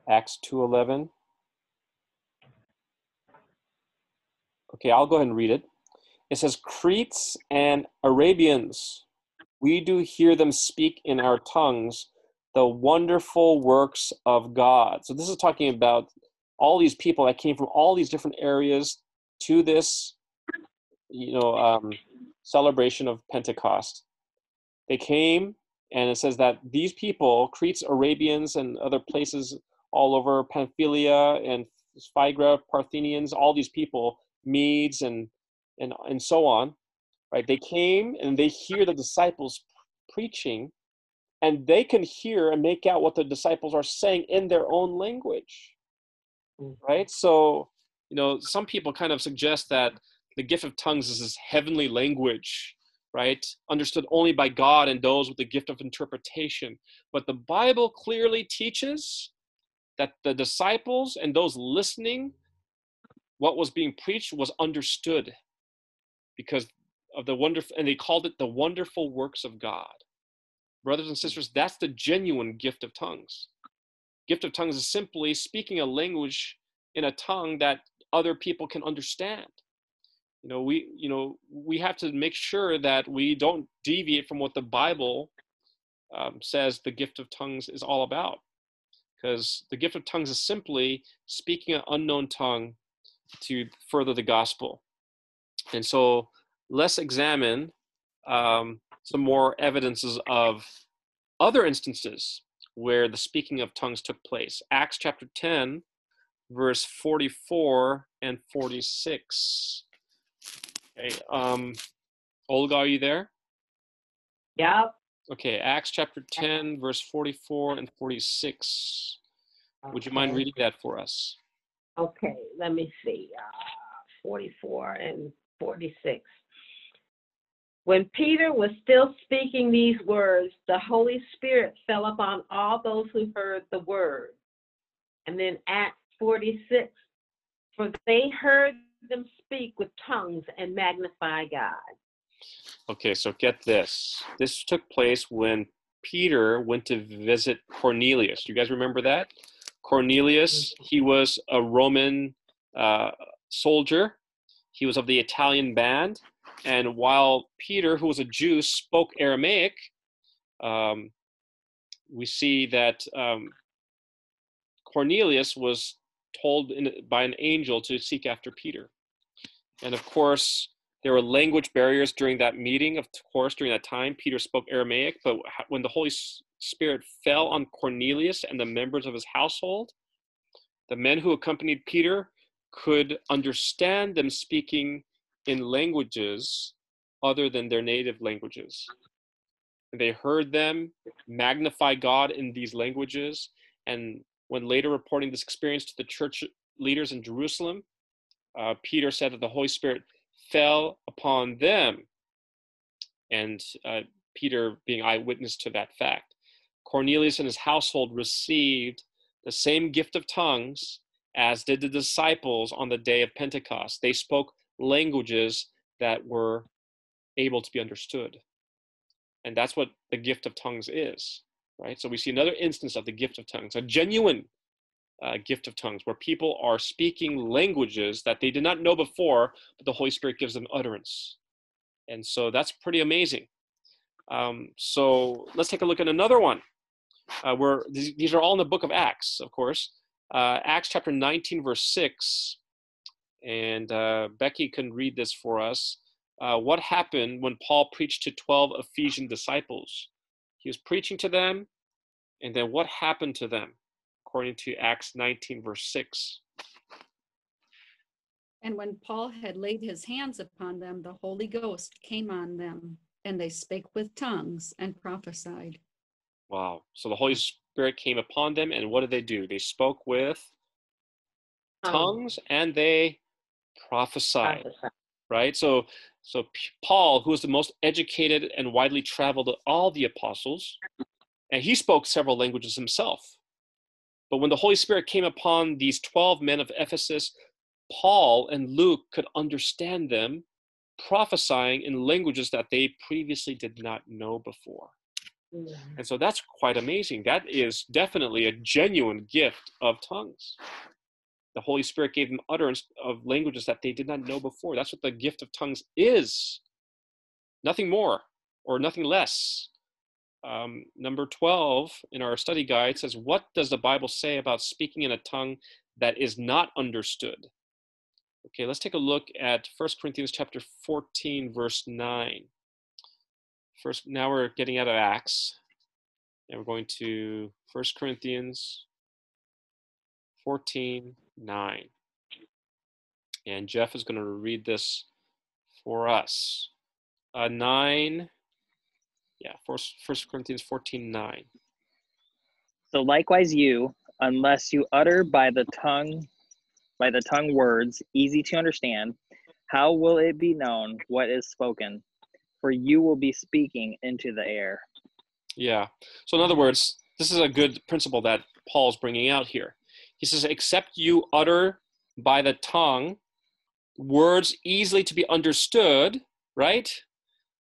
Acts 2:11. Okay, I'll go ahead and read it. It says, Cretes and Arabians, we do hear them speak in our tongues the wonderful works of God. So this is talking about all these people that came from all these different areas to this, you know, um, celebration of Pentecost. They came, and it says that these people, Cretes, Arabians, and other places all over Pamphylia and Phrygia, Parthians, all these people, Medes and and and so on, right? They came and they hear the disciples preaching, and they can hear and make out what the disciples are saying in their own language, mm. right? So, you know, some people kind of suggest that the gift of tongues is this heavenly language, right? Understood only by God and those with the gift of interpretation. But the Bible clearly teaches that the disciples and those listening what was being preached was understood because of the wonderful and they called it the wonderful works of god brothers and sisters that's the genuine gift of tongues. Gift of tongues is simply speaking a language in a tongue that other people can understand. You know we you know we have to make sure that we don't deviate from what the bible um, says the gift of tongues is all about. Because the gift of tongues is simply speaking an unknown tongue to further the gospel. And so let's examine um, some more evidences of other instances where the speaking of tongues took place. Acts chapter 10, verse 44 and 46. Okay, um, Olga, are you there? Yep. Okay, Acts chapter 10, verse 44 and 46. Would you mind reading that for us? Okay, let me see. Uh, 44 and 46. When Peter was still speaking these words, the Holy Spirit fell upon all those who heard the word. And then Acts 46, for they heard them speak with tongues and magnify God. Okay, so get this. This took place when Peter went to visit Cornelius. You guys remember that? Cornelius, he was a Roman uh, soldier. He was of the Italian band. And while Peter, who was a Jew, spoke Aramaic, um, we see that um, Cornelius was told in, by an angel to seek after Peter. And of course, there were language barriers during that meeting. Of course, during that time, Peter spoke Aramaic, but when the Holy Spirit fell on Cornelius and the members of his household, the men who accompanied Peter could understand them speaking in languages other than their native languages. They heard them magnify God in these languages. And when later reporting this experience to the church leaders in Jerusalem, uh, Peter said that the Holy Spirit fell upon them. And uh, Peter being eyewitness to that fact. Cornelius and his household received the same gift of tongues as did the disciples on the day of Pentecost. They spoke languages that were able to be understood. And that's what the gift of tongues is, right? So we see another instance of the gift of tongues, a genuine uh, gift of tongues where people are speaking languages that they did not know before, but the Holy Spirit gives them utterance. And so that's pretty amazing. Um, so let's take a look at another one. Uh, where these, these are all in the book of Acts, of course. Uh, Acts chapter 19, verse 6. And uh, Becky can read this for us. Uh, what happened when Paul preached to 12 Ephesian disciples? He was preaching to them, and then what happened to them? According to Acts 19, verse 6. And when Paul had laid his hands upon them, the Holy Ghost came on them, and they spake with tongues and prophesied. Wow. So the Holy Spirit came upon them, and what did they do? They spoke with tongues and they prophesied. prophesy. right? So, so Paul, who was the most educated and widely traveled of all the apostles, and he spoke several languages himself. But when the Holy Spirit came upon these 12 men of Ephesus, Paul and Luke could understand them prophesying in languages that they previously did not know before. Mm. And so that's quite amazing. That is definitely a genuine gift of tongues. The Holy Spirit gave them utterance of languages that they did not know before. That's what the gift of tongues is. Nothing more or nothing less. Um, number 12 in our study guide says, What does the Bible say about speaking in a tongue that is not understood? Okay, let's take a look at 1 Corinthians chapter 14, verse 9. First, now we're getting out of Acts, and we're going to 1 Corinthians 14, 9. And Jeff is going to read this for us. Uh, 9, yeah, first, 1 Corinthians 14, 9. So likewise you, unless you utter by the tongue by the tongue words easy to understand, how will it be known what is spoken? For you will be speaking into the air. Yeah. So, in other words, this is a good principle that Paul's bringing out here. He says, Except you utter by the tongue words easily to be understood, right?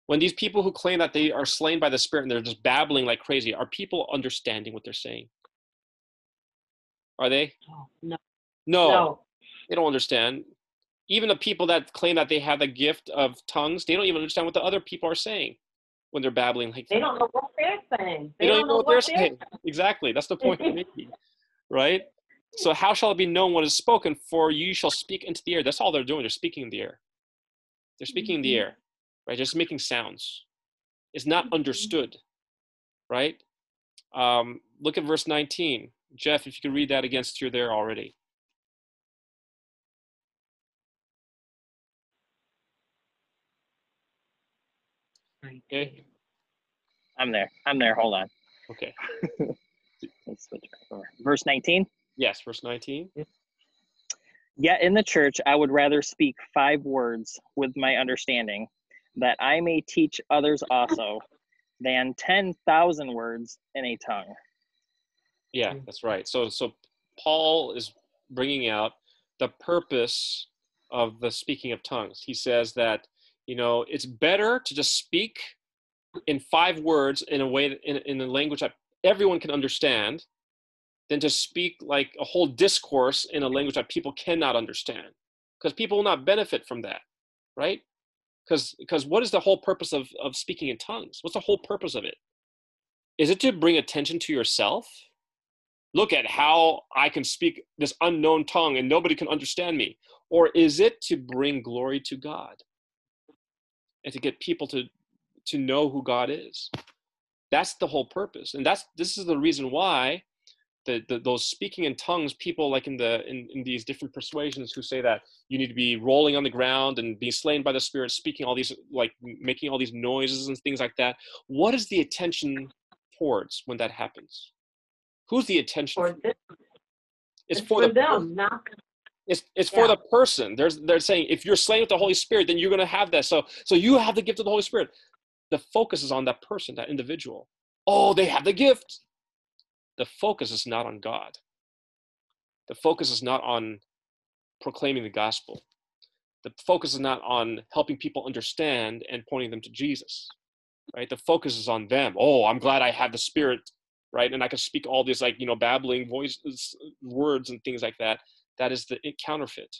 When these people who claim that they are slain by the Spirit and they're just babbling like crazy, are people understanding what they're saying? Are they? No. No, No. they don't understand. Even the people that claim that they have the gift of tongues, they don't even understand what the other people are saying when they're babbling like They that. don't know what they're saying. They don't even know what they're saying. Exactly. That's the point I'm making. Right? So how shall it be known what is spoken? For you shall speak into the air. That's all they're doing. They're speaking in the air. They're speaking in the Mhm. air. Right? Just making sounds. It's not understood. Right? Um, look at verse 19. Jeff, if you could read that against you're there already. Okay. I'm there. I'm there. Hold on. Okay. Let's switch back over. Verse 19. Yes, verse 19. Yet in the church I would rather speak five words with my understanding, that I may teach others also, than 10,000 words in a tongue. Yeah, mm. that's right. So so Paul is bringing out the purpose of the speaking of tongues. He says that you know it's better to just speak in five words in a way in in a language that everyone can understand than to speak like a whole discourse in a language that people cannot understand because people will not benefit from that right because because what is the whole purpose of of speaking in tongues what's the whole purpose of it is it to bring attention to yourself look at how I can speak this unknown tongue and nobody can understand me? Or is it to bring glory to God and to get people to, to know who God is? That's the whole purpose. And that's this is the reason why the, the those speaking in tongues, people like in the in, in these different persuasions who say that you need to be rolling on the ground and being slain by the spirit, speaking all these like making all these noises and things like that. What is the attention towards when that happens? Who's the attention? For for? It's, it's for, for the them, not it's it's for the person. There's they're saying if you're slain with the Holy Spirit, then you're gonna have that. So so you have the gift of the Holy Spirit. The focus is on that person, that individual. Oh, they have the gift. The focus is not on God. The focus is not on proclaiming the gospel. The focus is not on helping people understand and pointing them to Jesus. Right? The focus is on them. Oh, I'm glad I have the Spirit, right? And I can speak all these like, you know, babbling voices, words and things like that that is the counterfeit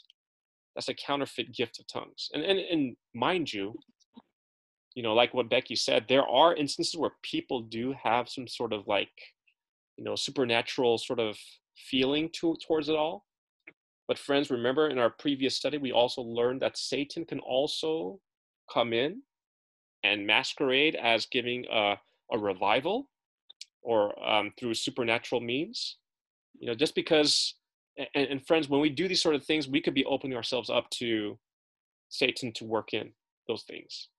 that's a counterfeit gift of tongues and, and and mind you you know like what becky said there are instances where people do have some sort of like you know supernatural sort of feeling to, towards it all but friends remember in our previous study we also learned that satan can also come in and masquerade as giving a, a revival or um, through supernatural means you know just because and, and friends, when we do these sort of things, we could be opening ourselves up to Satan to work in those things.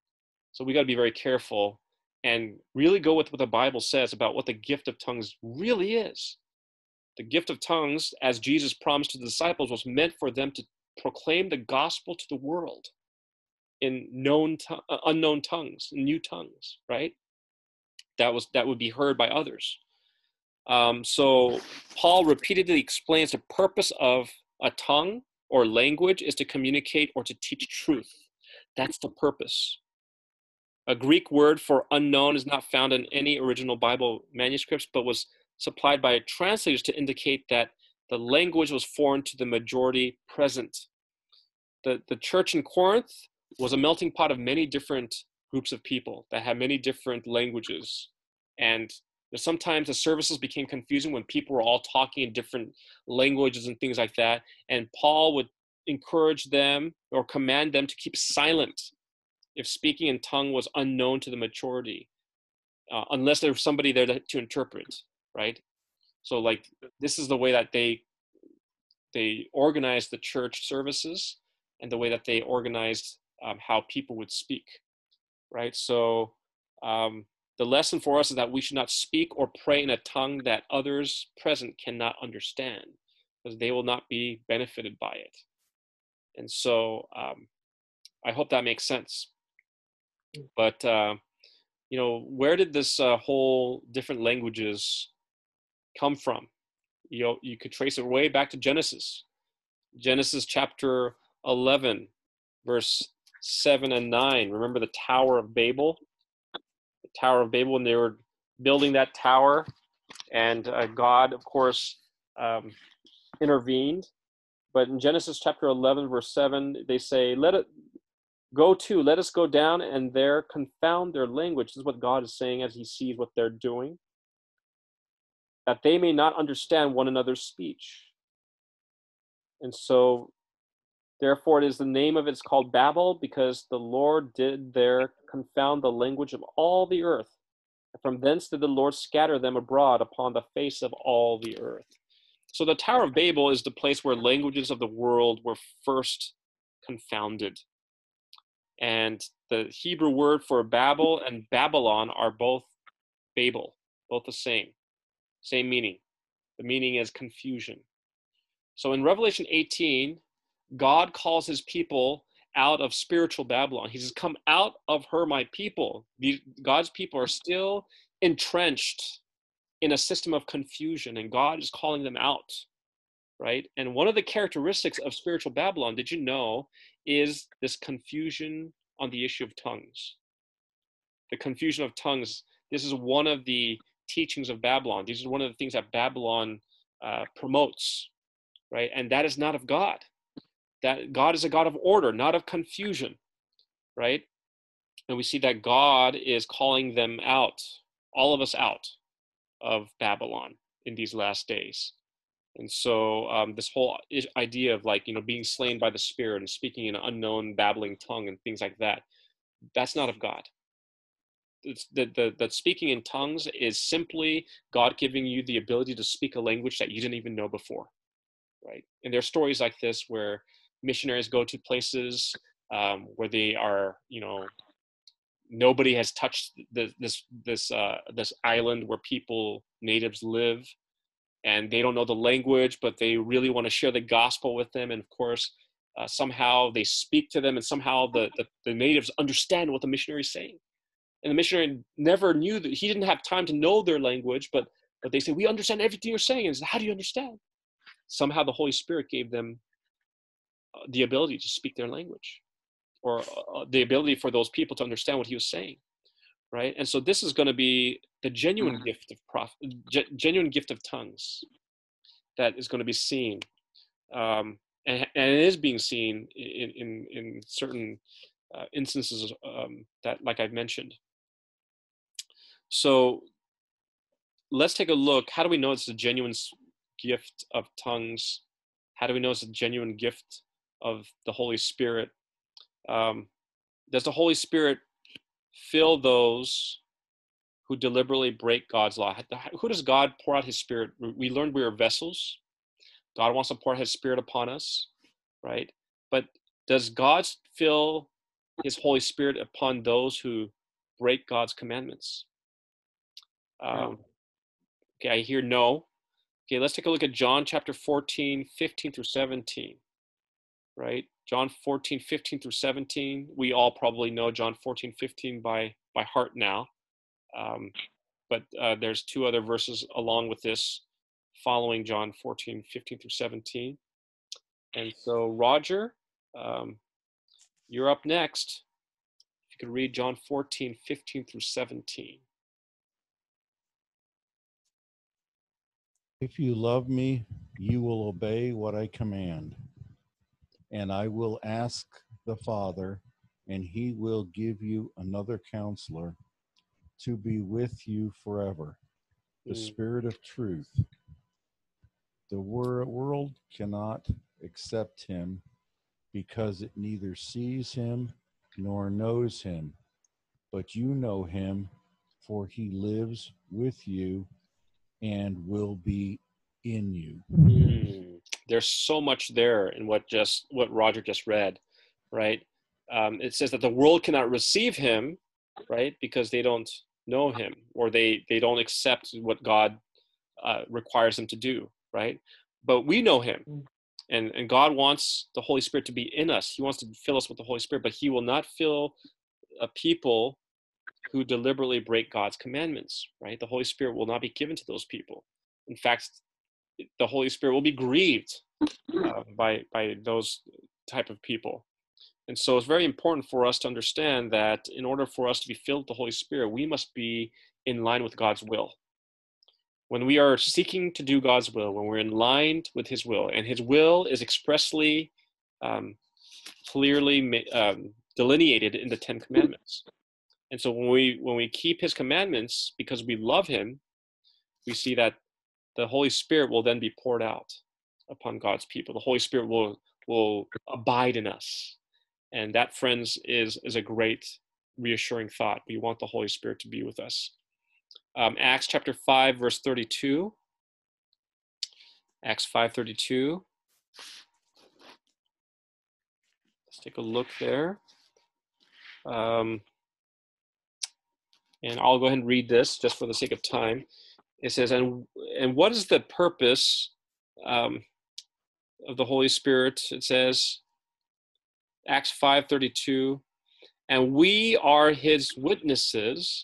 So we got to be very careful and really go with what the Bible says about what the gift of tongues really is. The gift of tongues, as Jesus promised to the disciples, was meant for them to proclaim the gospel to the world. in known, to- uh, unknown tongues, new tongues, right? That was that would be heard by others. Um, so Paul repeatedly explains the purpose of a tongue or language is to communicate or to teach truth. That's the purpose. A Greek word for unknown is not found in any original Bible manuscripts, but was supplied by translators to indicate that the language was foreign to the majority present. The, the church in Corinth was a melting pot of many different groups of people that had many different languages. And sometimes the services became confusing when people were all talking in different languages and things like that. And Paul would encourage them or command them to keep silent if speaking in tongue was unknown to the majority, uh, unless there was somebody there to, to interpret, right? So like this is the way that they they organized the church services and the way that they organized um, how people would speak, right? So um, the lesson for us is that we should not speak or pray in a tongue that others present cannot understand, because they will not be benefited by it. And so um, I hope that makes sense. But uh, you know, where did this uh, whole different languages come from? You know, you could trace it way back to Genesis. Genesis chapter 11, verse 7 and 9. Remember the Tower of Babel? The Tower of Babel, when they were building that tower, and uh, God, of course, um, intervened. But in Genesis chapter 11, verse 7, they say, Let it go to, let us go down and there confound their language. This is what God is saying as he sees what they're doing that they may not understand one another's speech. And so, therefore, it is the name of it is called Babel, because the Lord did there confound the language of all the earth. And from thence did the Lord scatter them abroad upon the face of all the earth. So, the Tower of Babel is the place where languages of the world were first confounded. And the Hebrew word for Babel and Babylon are both Babel, both the same. Same meaning. The meaning is confusion. So in Revelation 18, God calls his people out of spiritual Babylon. He says, Come out of her, my people. God's people are still entrenched in a system of confusion, and God is calling them out, right? And one of the characteristics of spiritual Babylon, did you know, is this confusion on the issue of tongues. The confusion of tongues. This is one of the teachings of Babylon. These are one of the things that Babylon uh, promotes, right? And that is not of God. That God is a God of order, not of confusion, right? And we see that God is calling them out, all of us out of Babylon in these last days. And so um, this whole idea of like, you know, being slain by the Spirit and speaking in an unknown babbling tongue and things like that, that's not of God that the, the speaking in tongues is simply God giving you the ability to speak a language that you didn't even know before, right? And there are stories like this where missionaries go to places um, where they are, you know, nobody has touched the, this this uh, this island where people natives live, and they don't know the language, but they really want to share the gospel with them, and of course. Uh, somehow they speak to them and somehow the, the, the natives understand what the missionary is saying. And the missionary never knew that he didn't have time to know their language but but they say we understand everything you're saying. And said, how do you understand? Somehow the holy spirit gave them uh, the ability to speak their language or uh, the ability for those people to understand what he was saying right and so this is going to be the genuine mm-hmm. gift of prof ge- genuine gift of tongues that is going to be seen um, and, and it is being seen in in, in certain uh, instances um, that like i've mentioned so let's take a look. How do we know it's a genuine gift of tongues? How do we know it's a genuine gift of the Holy Spirit? Um, does the Holy Spirit fill those who deliberately break God's law? Who does God pour out his spirit? We learned we are vessels. God wants to pour his spirit upon us, right? But does God fill his Holy Spirit upon those who break God's commandments? Um, okay, I hear no. Okay, let's take a look at John chapter 14, 15 through 17. Right? John 14, 15 through 17. We all probably know John 14, 15 by, by heart now. Um, but uh, there's two other verses along with this following John 14, 15 through 17. And so, Roger, um, you're up next. If you could read John 14, 15 through 17. If you love me, you will obey what I command. And I will ask the Father, and he will give you another counselor to be with you forever, the Mm. Spirit of truth. The wor- world cannot accept him because it neither sees him nor knows him. But you know him, for he lives with you and will be in you. There's so much there in what just what Roger just read, right? Um, it says that the world cannot receive him, right, because they don't know him or they they don't accept what God uh, requires them to do, right? But we know him, Mm. and and God wants the Holy Spirit to be in us. He wants to fill us with the Holy Spirit, but He will not fill a people who deliberately break God's commandments, right? The Holy Spirit will not be given to those people. In fact, the Holy Spirit will be grieved uh, by by those type of people. And so it's very important for us to understand that in order for us to be filled with the Holy Spirit, we must be in line with God's will. When we are seeking to do God's will, when we're in line with His will, and His will is expressly, um, clearly um, delineated in the Ten Commandments. And so when we when we keep His commandments because we love Him, we see that the Holy Spirit will then be poured out upon God's people. The Holy Spirit will will abide in us. And that, friends, is is a great reassuring thought. We want the Holy Spirit to be with us. Um, Acts chapter five, verse thirty-two. Acts five thirty-two. Let's take a look there. Um, and I'll go ahead and read this just for the sake of time. It says, "and and what is the purpose um, of the Holy Spirit?" It says, Acts five thirty two, and we are His witnesses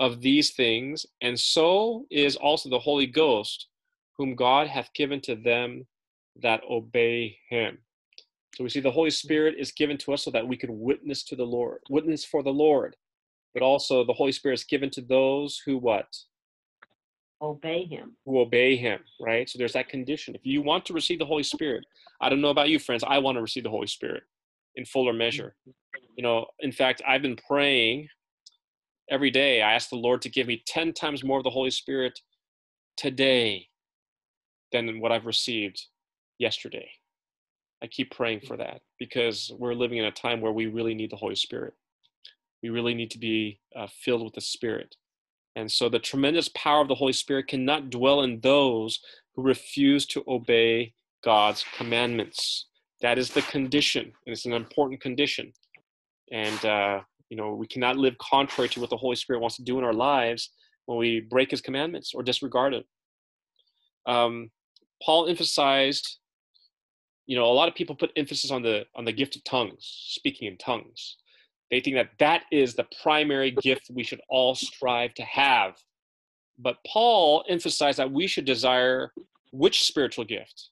of these things, and so is also the Holy Ghost, whom God hath given to them that obey Him. So we see the Holy Spirit is given to us so that we can witness to the Lord, witness for the Lord, but also the Holy Spirit is given to those who what? Obey him. who obey him, right? So there's that condition. If you want to receive the Holy Spirit, I don't know about you, friends, I want to receive the Holy Spirit in fuller measure. You know, in fact, I've been praying every day. I ask the Lord to give me 10 times more of the Holy Spirit today than what I've received yesterday. I keep praying for that because we're living in a time where we really need the Holy Spirit. We really need to be uh, filled with the Spirit. And so the tremendous power of the Holy Spirit cannot dwell in those who refuse to obey God's commandments. That is the condition, and it's an important condition. And, uh, you know, we cannot live contrary to what the Holy Spirit wants to do in our lives when we break his commandments or disregard it. Um, Paul emphasized, you know, a lot of people put emphasis on the on the gift of tongues, speaking in tongues. They think that that is the primary gift we should all strive to have. But Paul emphasized that we should desire which spiritual gift?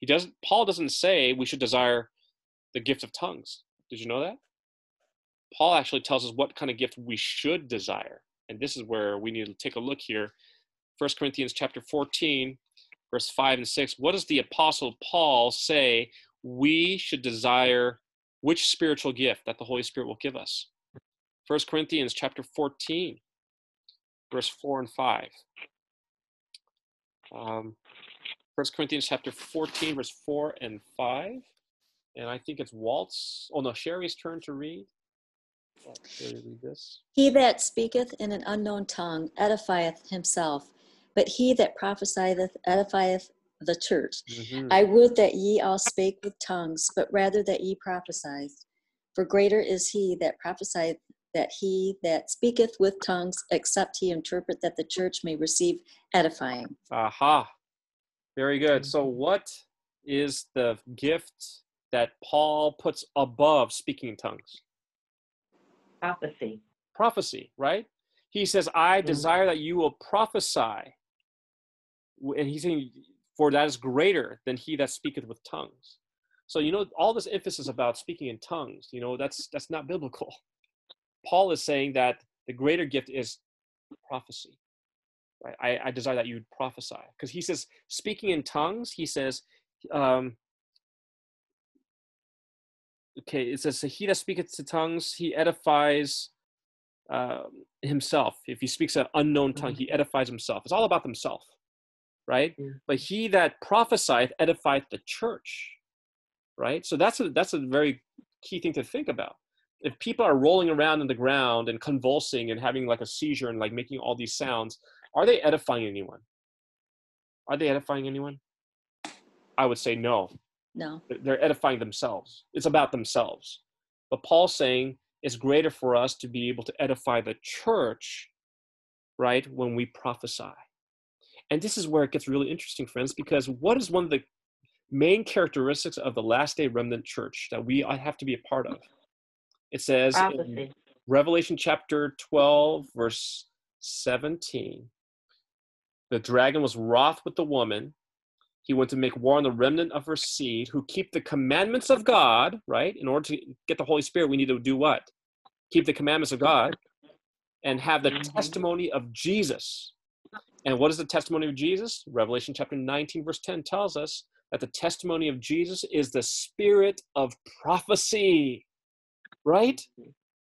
He doesn't Paul doesn't say we should desire the gift of tongues. Did you know that? Paul actually tells us what kind of gift we should desire. And this is where we need to take a look here. 1 Corinthians chapter 14, verse 5 and 6. What does the apostle Paul say we should desire which spiritual gift that the Holy Spirit will give us? 1 Corinthians chapter 14, verse 4 and 5. Um, 1 Corinthians chapter 14, verse 4 and 5. And I think it's Walt's, oh no, Sherry's turn to read. Sherry read this. He that speaketh in an unknown tongue edifieth himself, but he that prophesieth edifieth the church. Mhm. I would that ye all spake with tongues, but rather that ye prophesied. For greater is he that prophesieth that he that speaketh with tongues, except he interpret that the church may receive edifying. Aha. Very good. So, what is the gift that Paul puts above speaking in tongues? Prophecy. Prophecy, right? He says, I Mhm. desire that you will prophesy. And he's saying, For that is greater than he that speaketh with tongues. So, you know, all this emphasis about speaking in tongues, you know, that's that's not biblical. Paul is saying that the greater gift is prophecy. Right? I, I desire that you would prophesy. Because he says, speaking in tongues, he says, um, okay, it says, he that speaketh to tongues, he edifies um, himself. If he speaks an unknown tongue, he edifies himself. It's all about himself, right? Yeah. But he that prophesieth edifieth the church, right? So that's a that's a very key thing to think about. If people are rolling around in the ground and convulsing and having like a seizure and like making all these sounds, are they edifying anyone? Are they edifying anyone? I would say no. No. They're- They're edifying themselves. It's about themselves. But Paul's saying it's greater for us to be able to edify the church, right, when we prophesy. And this is where it gets really interesting, friends, because what is one of the main characteristics of the last day remnant church that we have to be a part of? It says in Revelation chapter 12, verse 17. The dragon was wroth with the woman. He went to make war on the remnant of her seed who keep the commandments of God, right? In order to get the Holy Spirit, we need to do what? Keep the commandments of God and have the Mhm. testimony of Jesus. And what is the testimony of Jesus? Revelation chapter 19, verse 10 tells us that the testimony of Jesus is the spirit of prophecy, right?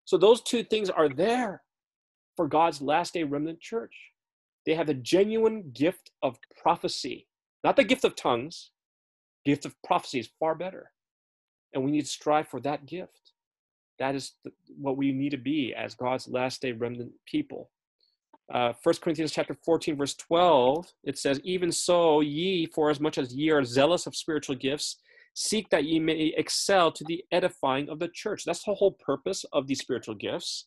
So those two things are there for God's last day remnant church. They have the genuine gift of prophecy, not the gift of tongues. Gift of prophecy is far better. And we need to strive for that gift. That is what we need to be as God's last day remnant people. Uh, 1 Corinthians chapter 14, verse 12, it says, Even so, ye, for as much as ye are zealous of spiritual gifts, seek that ye may excel to the edifying of the church. That's the whole purpose of these spiritual gifts.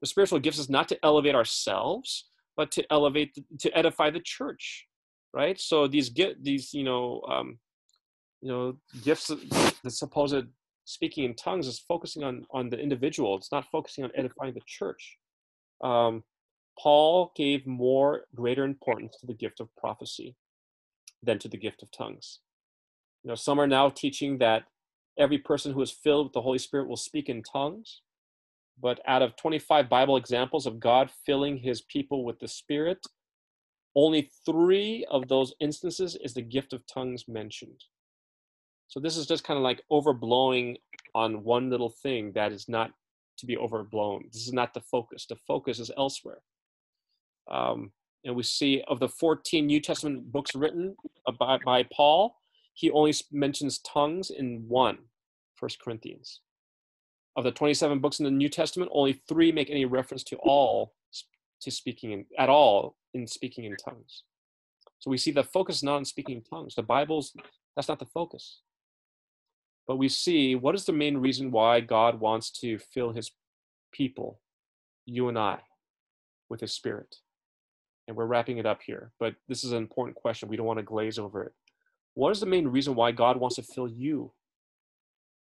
The spiritual gifts is not to elevate ourselves, but to elevate, to edify the church, right? So these get these, you know, um, you know, gifts, the supposed speaking in tongues is focusing on on the individual. It's not focusing on edifying the church. Um, Paul gave more greater importance to the gift of prophecy than to the gift of tongues. You know, some are now teaching that every person who is filled with the Holy Spirit will speak in tongues. But out of 25 Bible examples of God filling his people with the Spirit, only three of those instances is the gift of tongues mentioned. So this is just kind of like overblowing on one little thing that is not to be overblown. This is not the focus. The focus is elsewhere. Um, and we see of the 14 New Testament books written by, by Paul, he only mentions tongues in one, First Corinthians. Of the 27 books in the New Testament, only three make any reference to all to speaking in, at all in speaking in tongues. So we see the focus is not on speaking in tongues. The Bible's that's not the focus. But we see what is the main reason why God wants to fill his people, you and I, with his spirit. And we're wrapping it up here, but this is an important question. We don't want to glaze over it. What is the main reason why God wants to fill you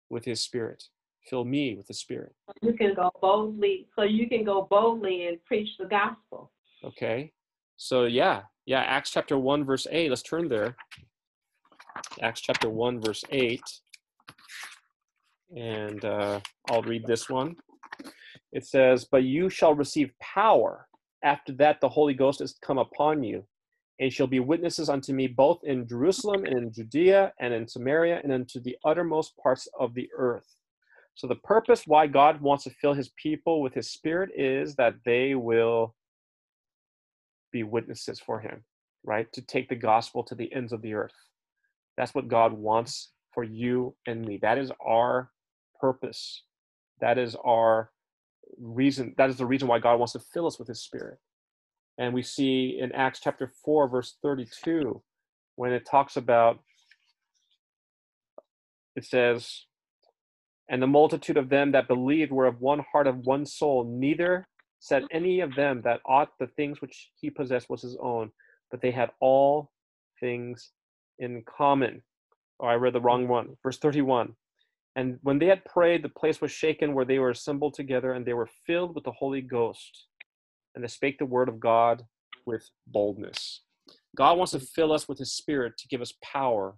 with his spirit? Fill me with the spirit. You can go boldly, so you can go boldly and preach the gospel. Okay. So yeah, yeah, Acts chapter 1 verse 8. Let's turn there. Acts chapter 1 verse 8. And uh, I'll read this one. It says, "But you shall receive power after that the Holy Ghost is come upon you, and shall be witnesses unto me both in Jerusalem and in Judea and in Samaria and unto the uttermost parts of the earth." So the purpose why God wants to fill his people with his spirit is that they will be witnesses for him, right? To take the gospel to the ends of the earth. That's what God wants for you and me. That is our purpose. That is our reason. That is the reason why God wants to fill us with his spirit. And we see in Acts chapter 4, verse 32, when it talks about, it says, and the multitude of them that believed were of one heart of one soul, neither said any of them that ought the things which he possessed was his own, but they had all things in common. Oh, I read the wrong one. Verse 31. And when they had prayed, the place was shaken where they were assembled together, and they were filled with the Holy Ghost. And they spake the word of God with boldness. God wants to fill us with His Spirit to give us power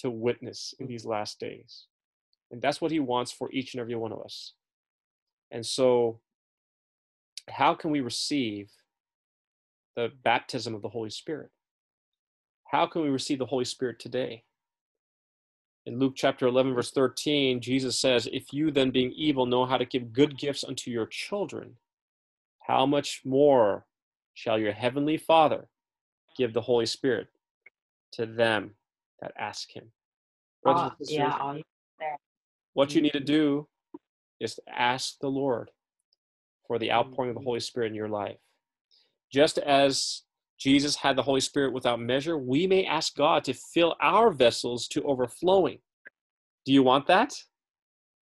to witness in these last days. And that's what He wants for each and every one of us. And so, how can we receive the baptism of the Holy Spirit? How can we receive the Holy Spirit today? In Luke chapter 11, verse 13, Jesus says, If you then, being evil, know how to give good gifts unto your children, how much more shall your heavenly Father give the Holy Spirit to them that ask him? Brothers Oh, sisters, yeah. what you need to do is to ask the Lord for the outpouring of the. Holy Spirit in your life. Just as Jesus had the Holy Spirit without measure, we may ask God to fill our vessels to overflowing. Do you want that?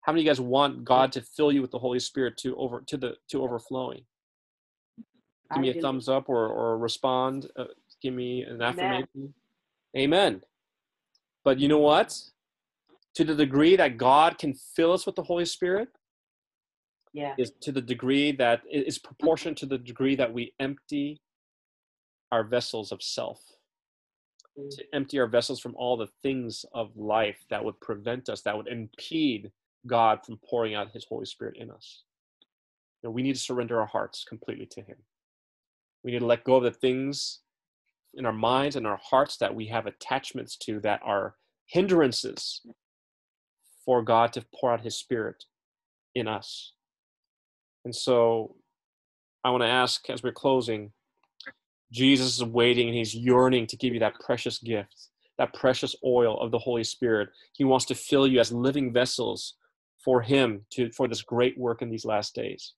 How many of you guys want God to fill you with the Holy Spirit to over to the to overflowing? Give me a thumbs up or or respond. Uh, give me an affirmation. Amen. But you know what? To the degree that God can fill us with the Holy Spirit, Yeah. is to the degree that it is proportionate to the degree that we empty our vessels of self Mm. to empty our vessels from all the things of life that would prevent us that would impede god from pouring out his holy spirit in us. You know, we need to surrender our hearts completely to him. We need to let go of the things in our minds and our hearts that we have attachments to that are hindrances for god to pour out his spirit in us. And so I want to ask as we're closing Jesus is waiting and he's yearning to give you that precious gift, that precious oil of the Holy Spirit. He wants to fill you as living vessels for him to for this great work in these last days.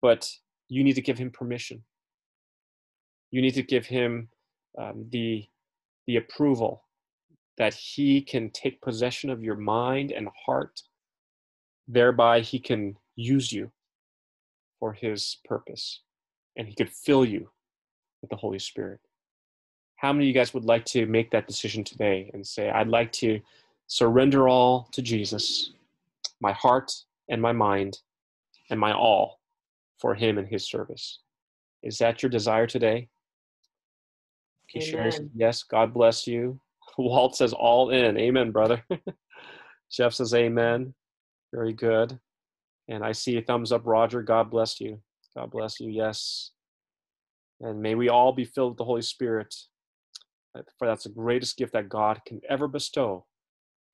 But you need to give him permission. You need to give him um, the the approval that he can take possession of your mind and heart. Thereby, he can use you for his purpose and he could fill you with the Holy Spirit. How many of you guys would like to make that decision today and say, I'd like to surrender all to Jesus, my heart and my mind and my all for him and his service? Is that your desire today? Yes, God bless you. Walt says, all in. Amen, brother. Jeff says, amen. Very good. And I see a thumbs up, Roger. God bless you. God bless you. Yes. And may we all be filled with the Holy Spirit, uh, for that's the greatest gift that God can ever bestow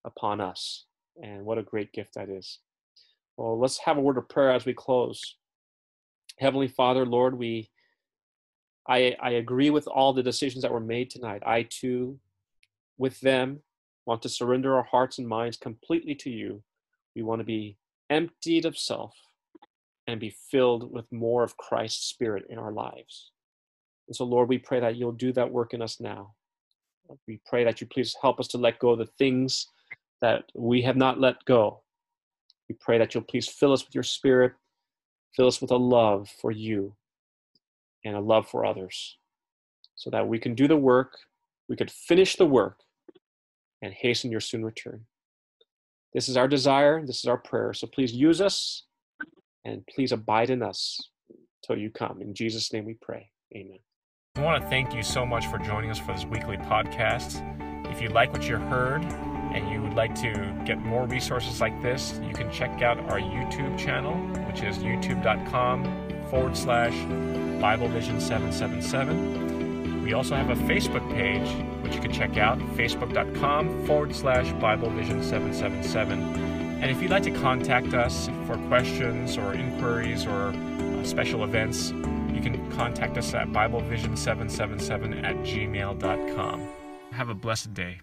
upon us. And what a great gift that is. Well, let's have a word of prayer as we close. Heavenly Father, Lord, we I, I agree with all the decisions that were made tonight. I too, with them, want to surrender our hearts and minds completely to you. We want to be emptied of self and be filled with more of Christ's Spirit in our lives. And so, Lord, we pray that you'll do that work in us now. We pray that you please help us to let go of the things that we have not let go. We pray that you'll please fill us with your Spirit, fill us with a love for you and a love for others, so that we can do the work, we could finish the work, and hasten your soon return. This is our desire, this is our prayer. So please use us and please abide in us till you come. In Jesus' name we pray. Amen. I want to thank you so much for joining us for this weekly podcast. If you like what you heard and you would like to get more resources like this, you can check out our YouTube channel, which is youtube.com forward slash Bible Vision 777. We also have a Facebook page, which you can check out, facebook.com forward slash Bible Vision 777. And if you'd like to contact us for questions or inquiries or uh, special events, can contact us at BibleVision777 at gmail.com. Have a blessed day.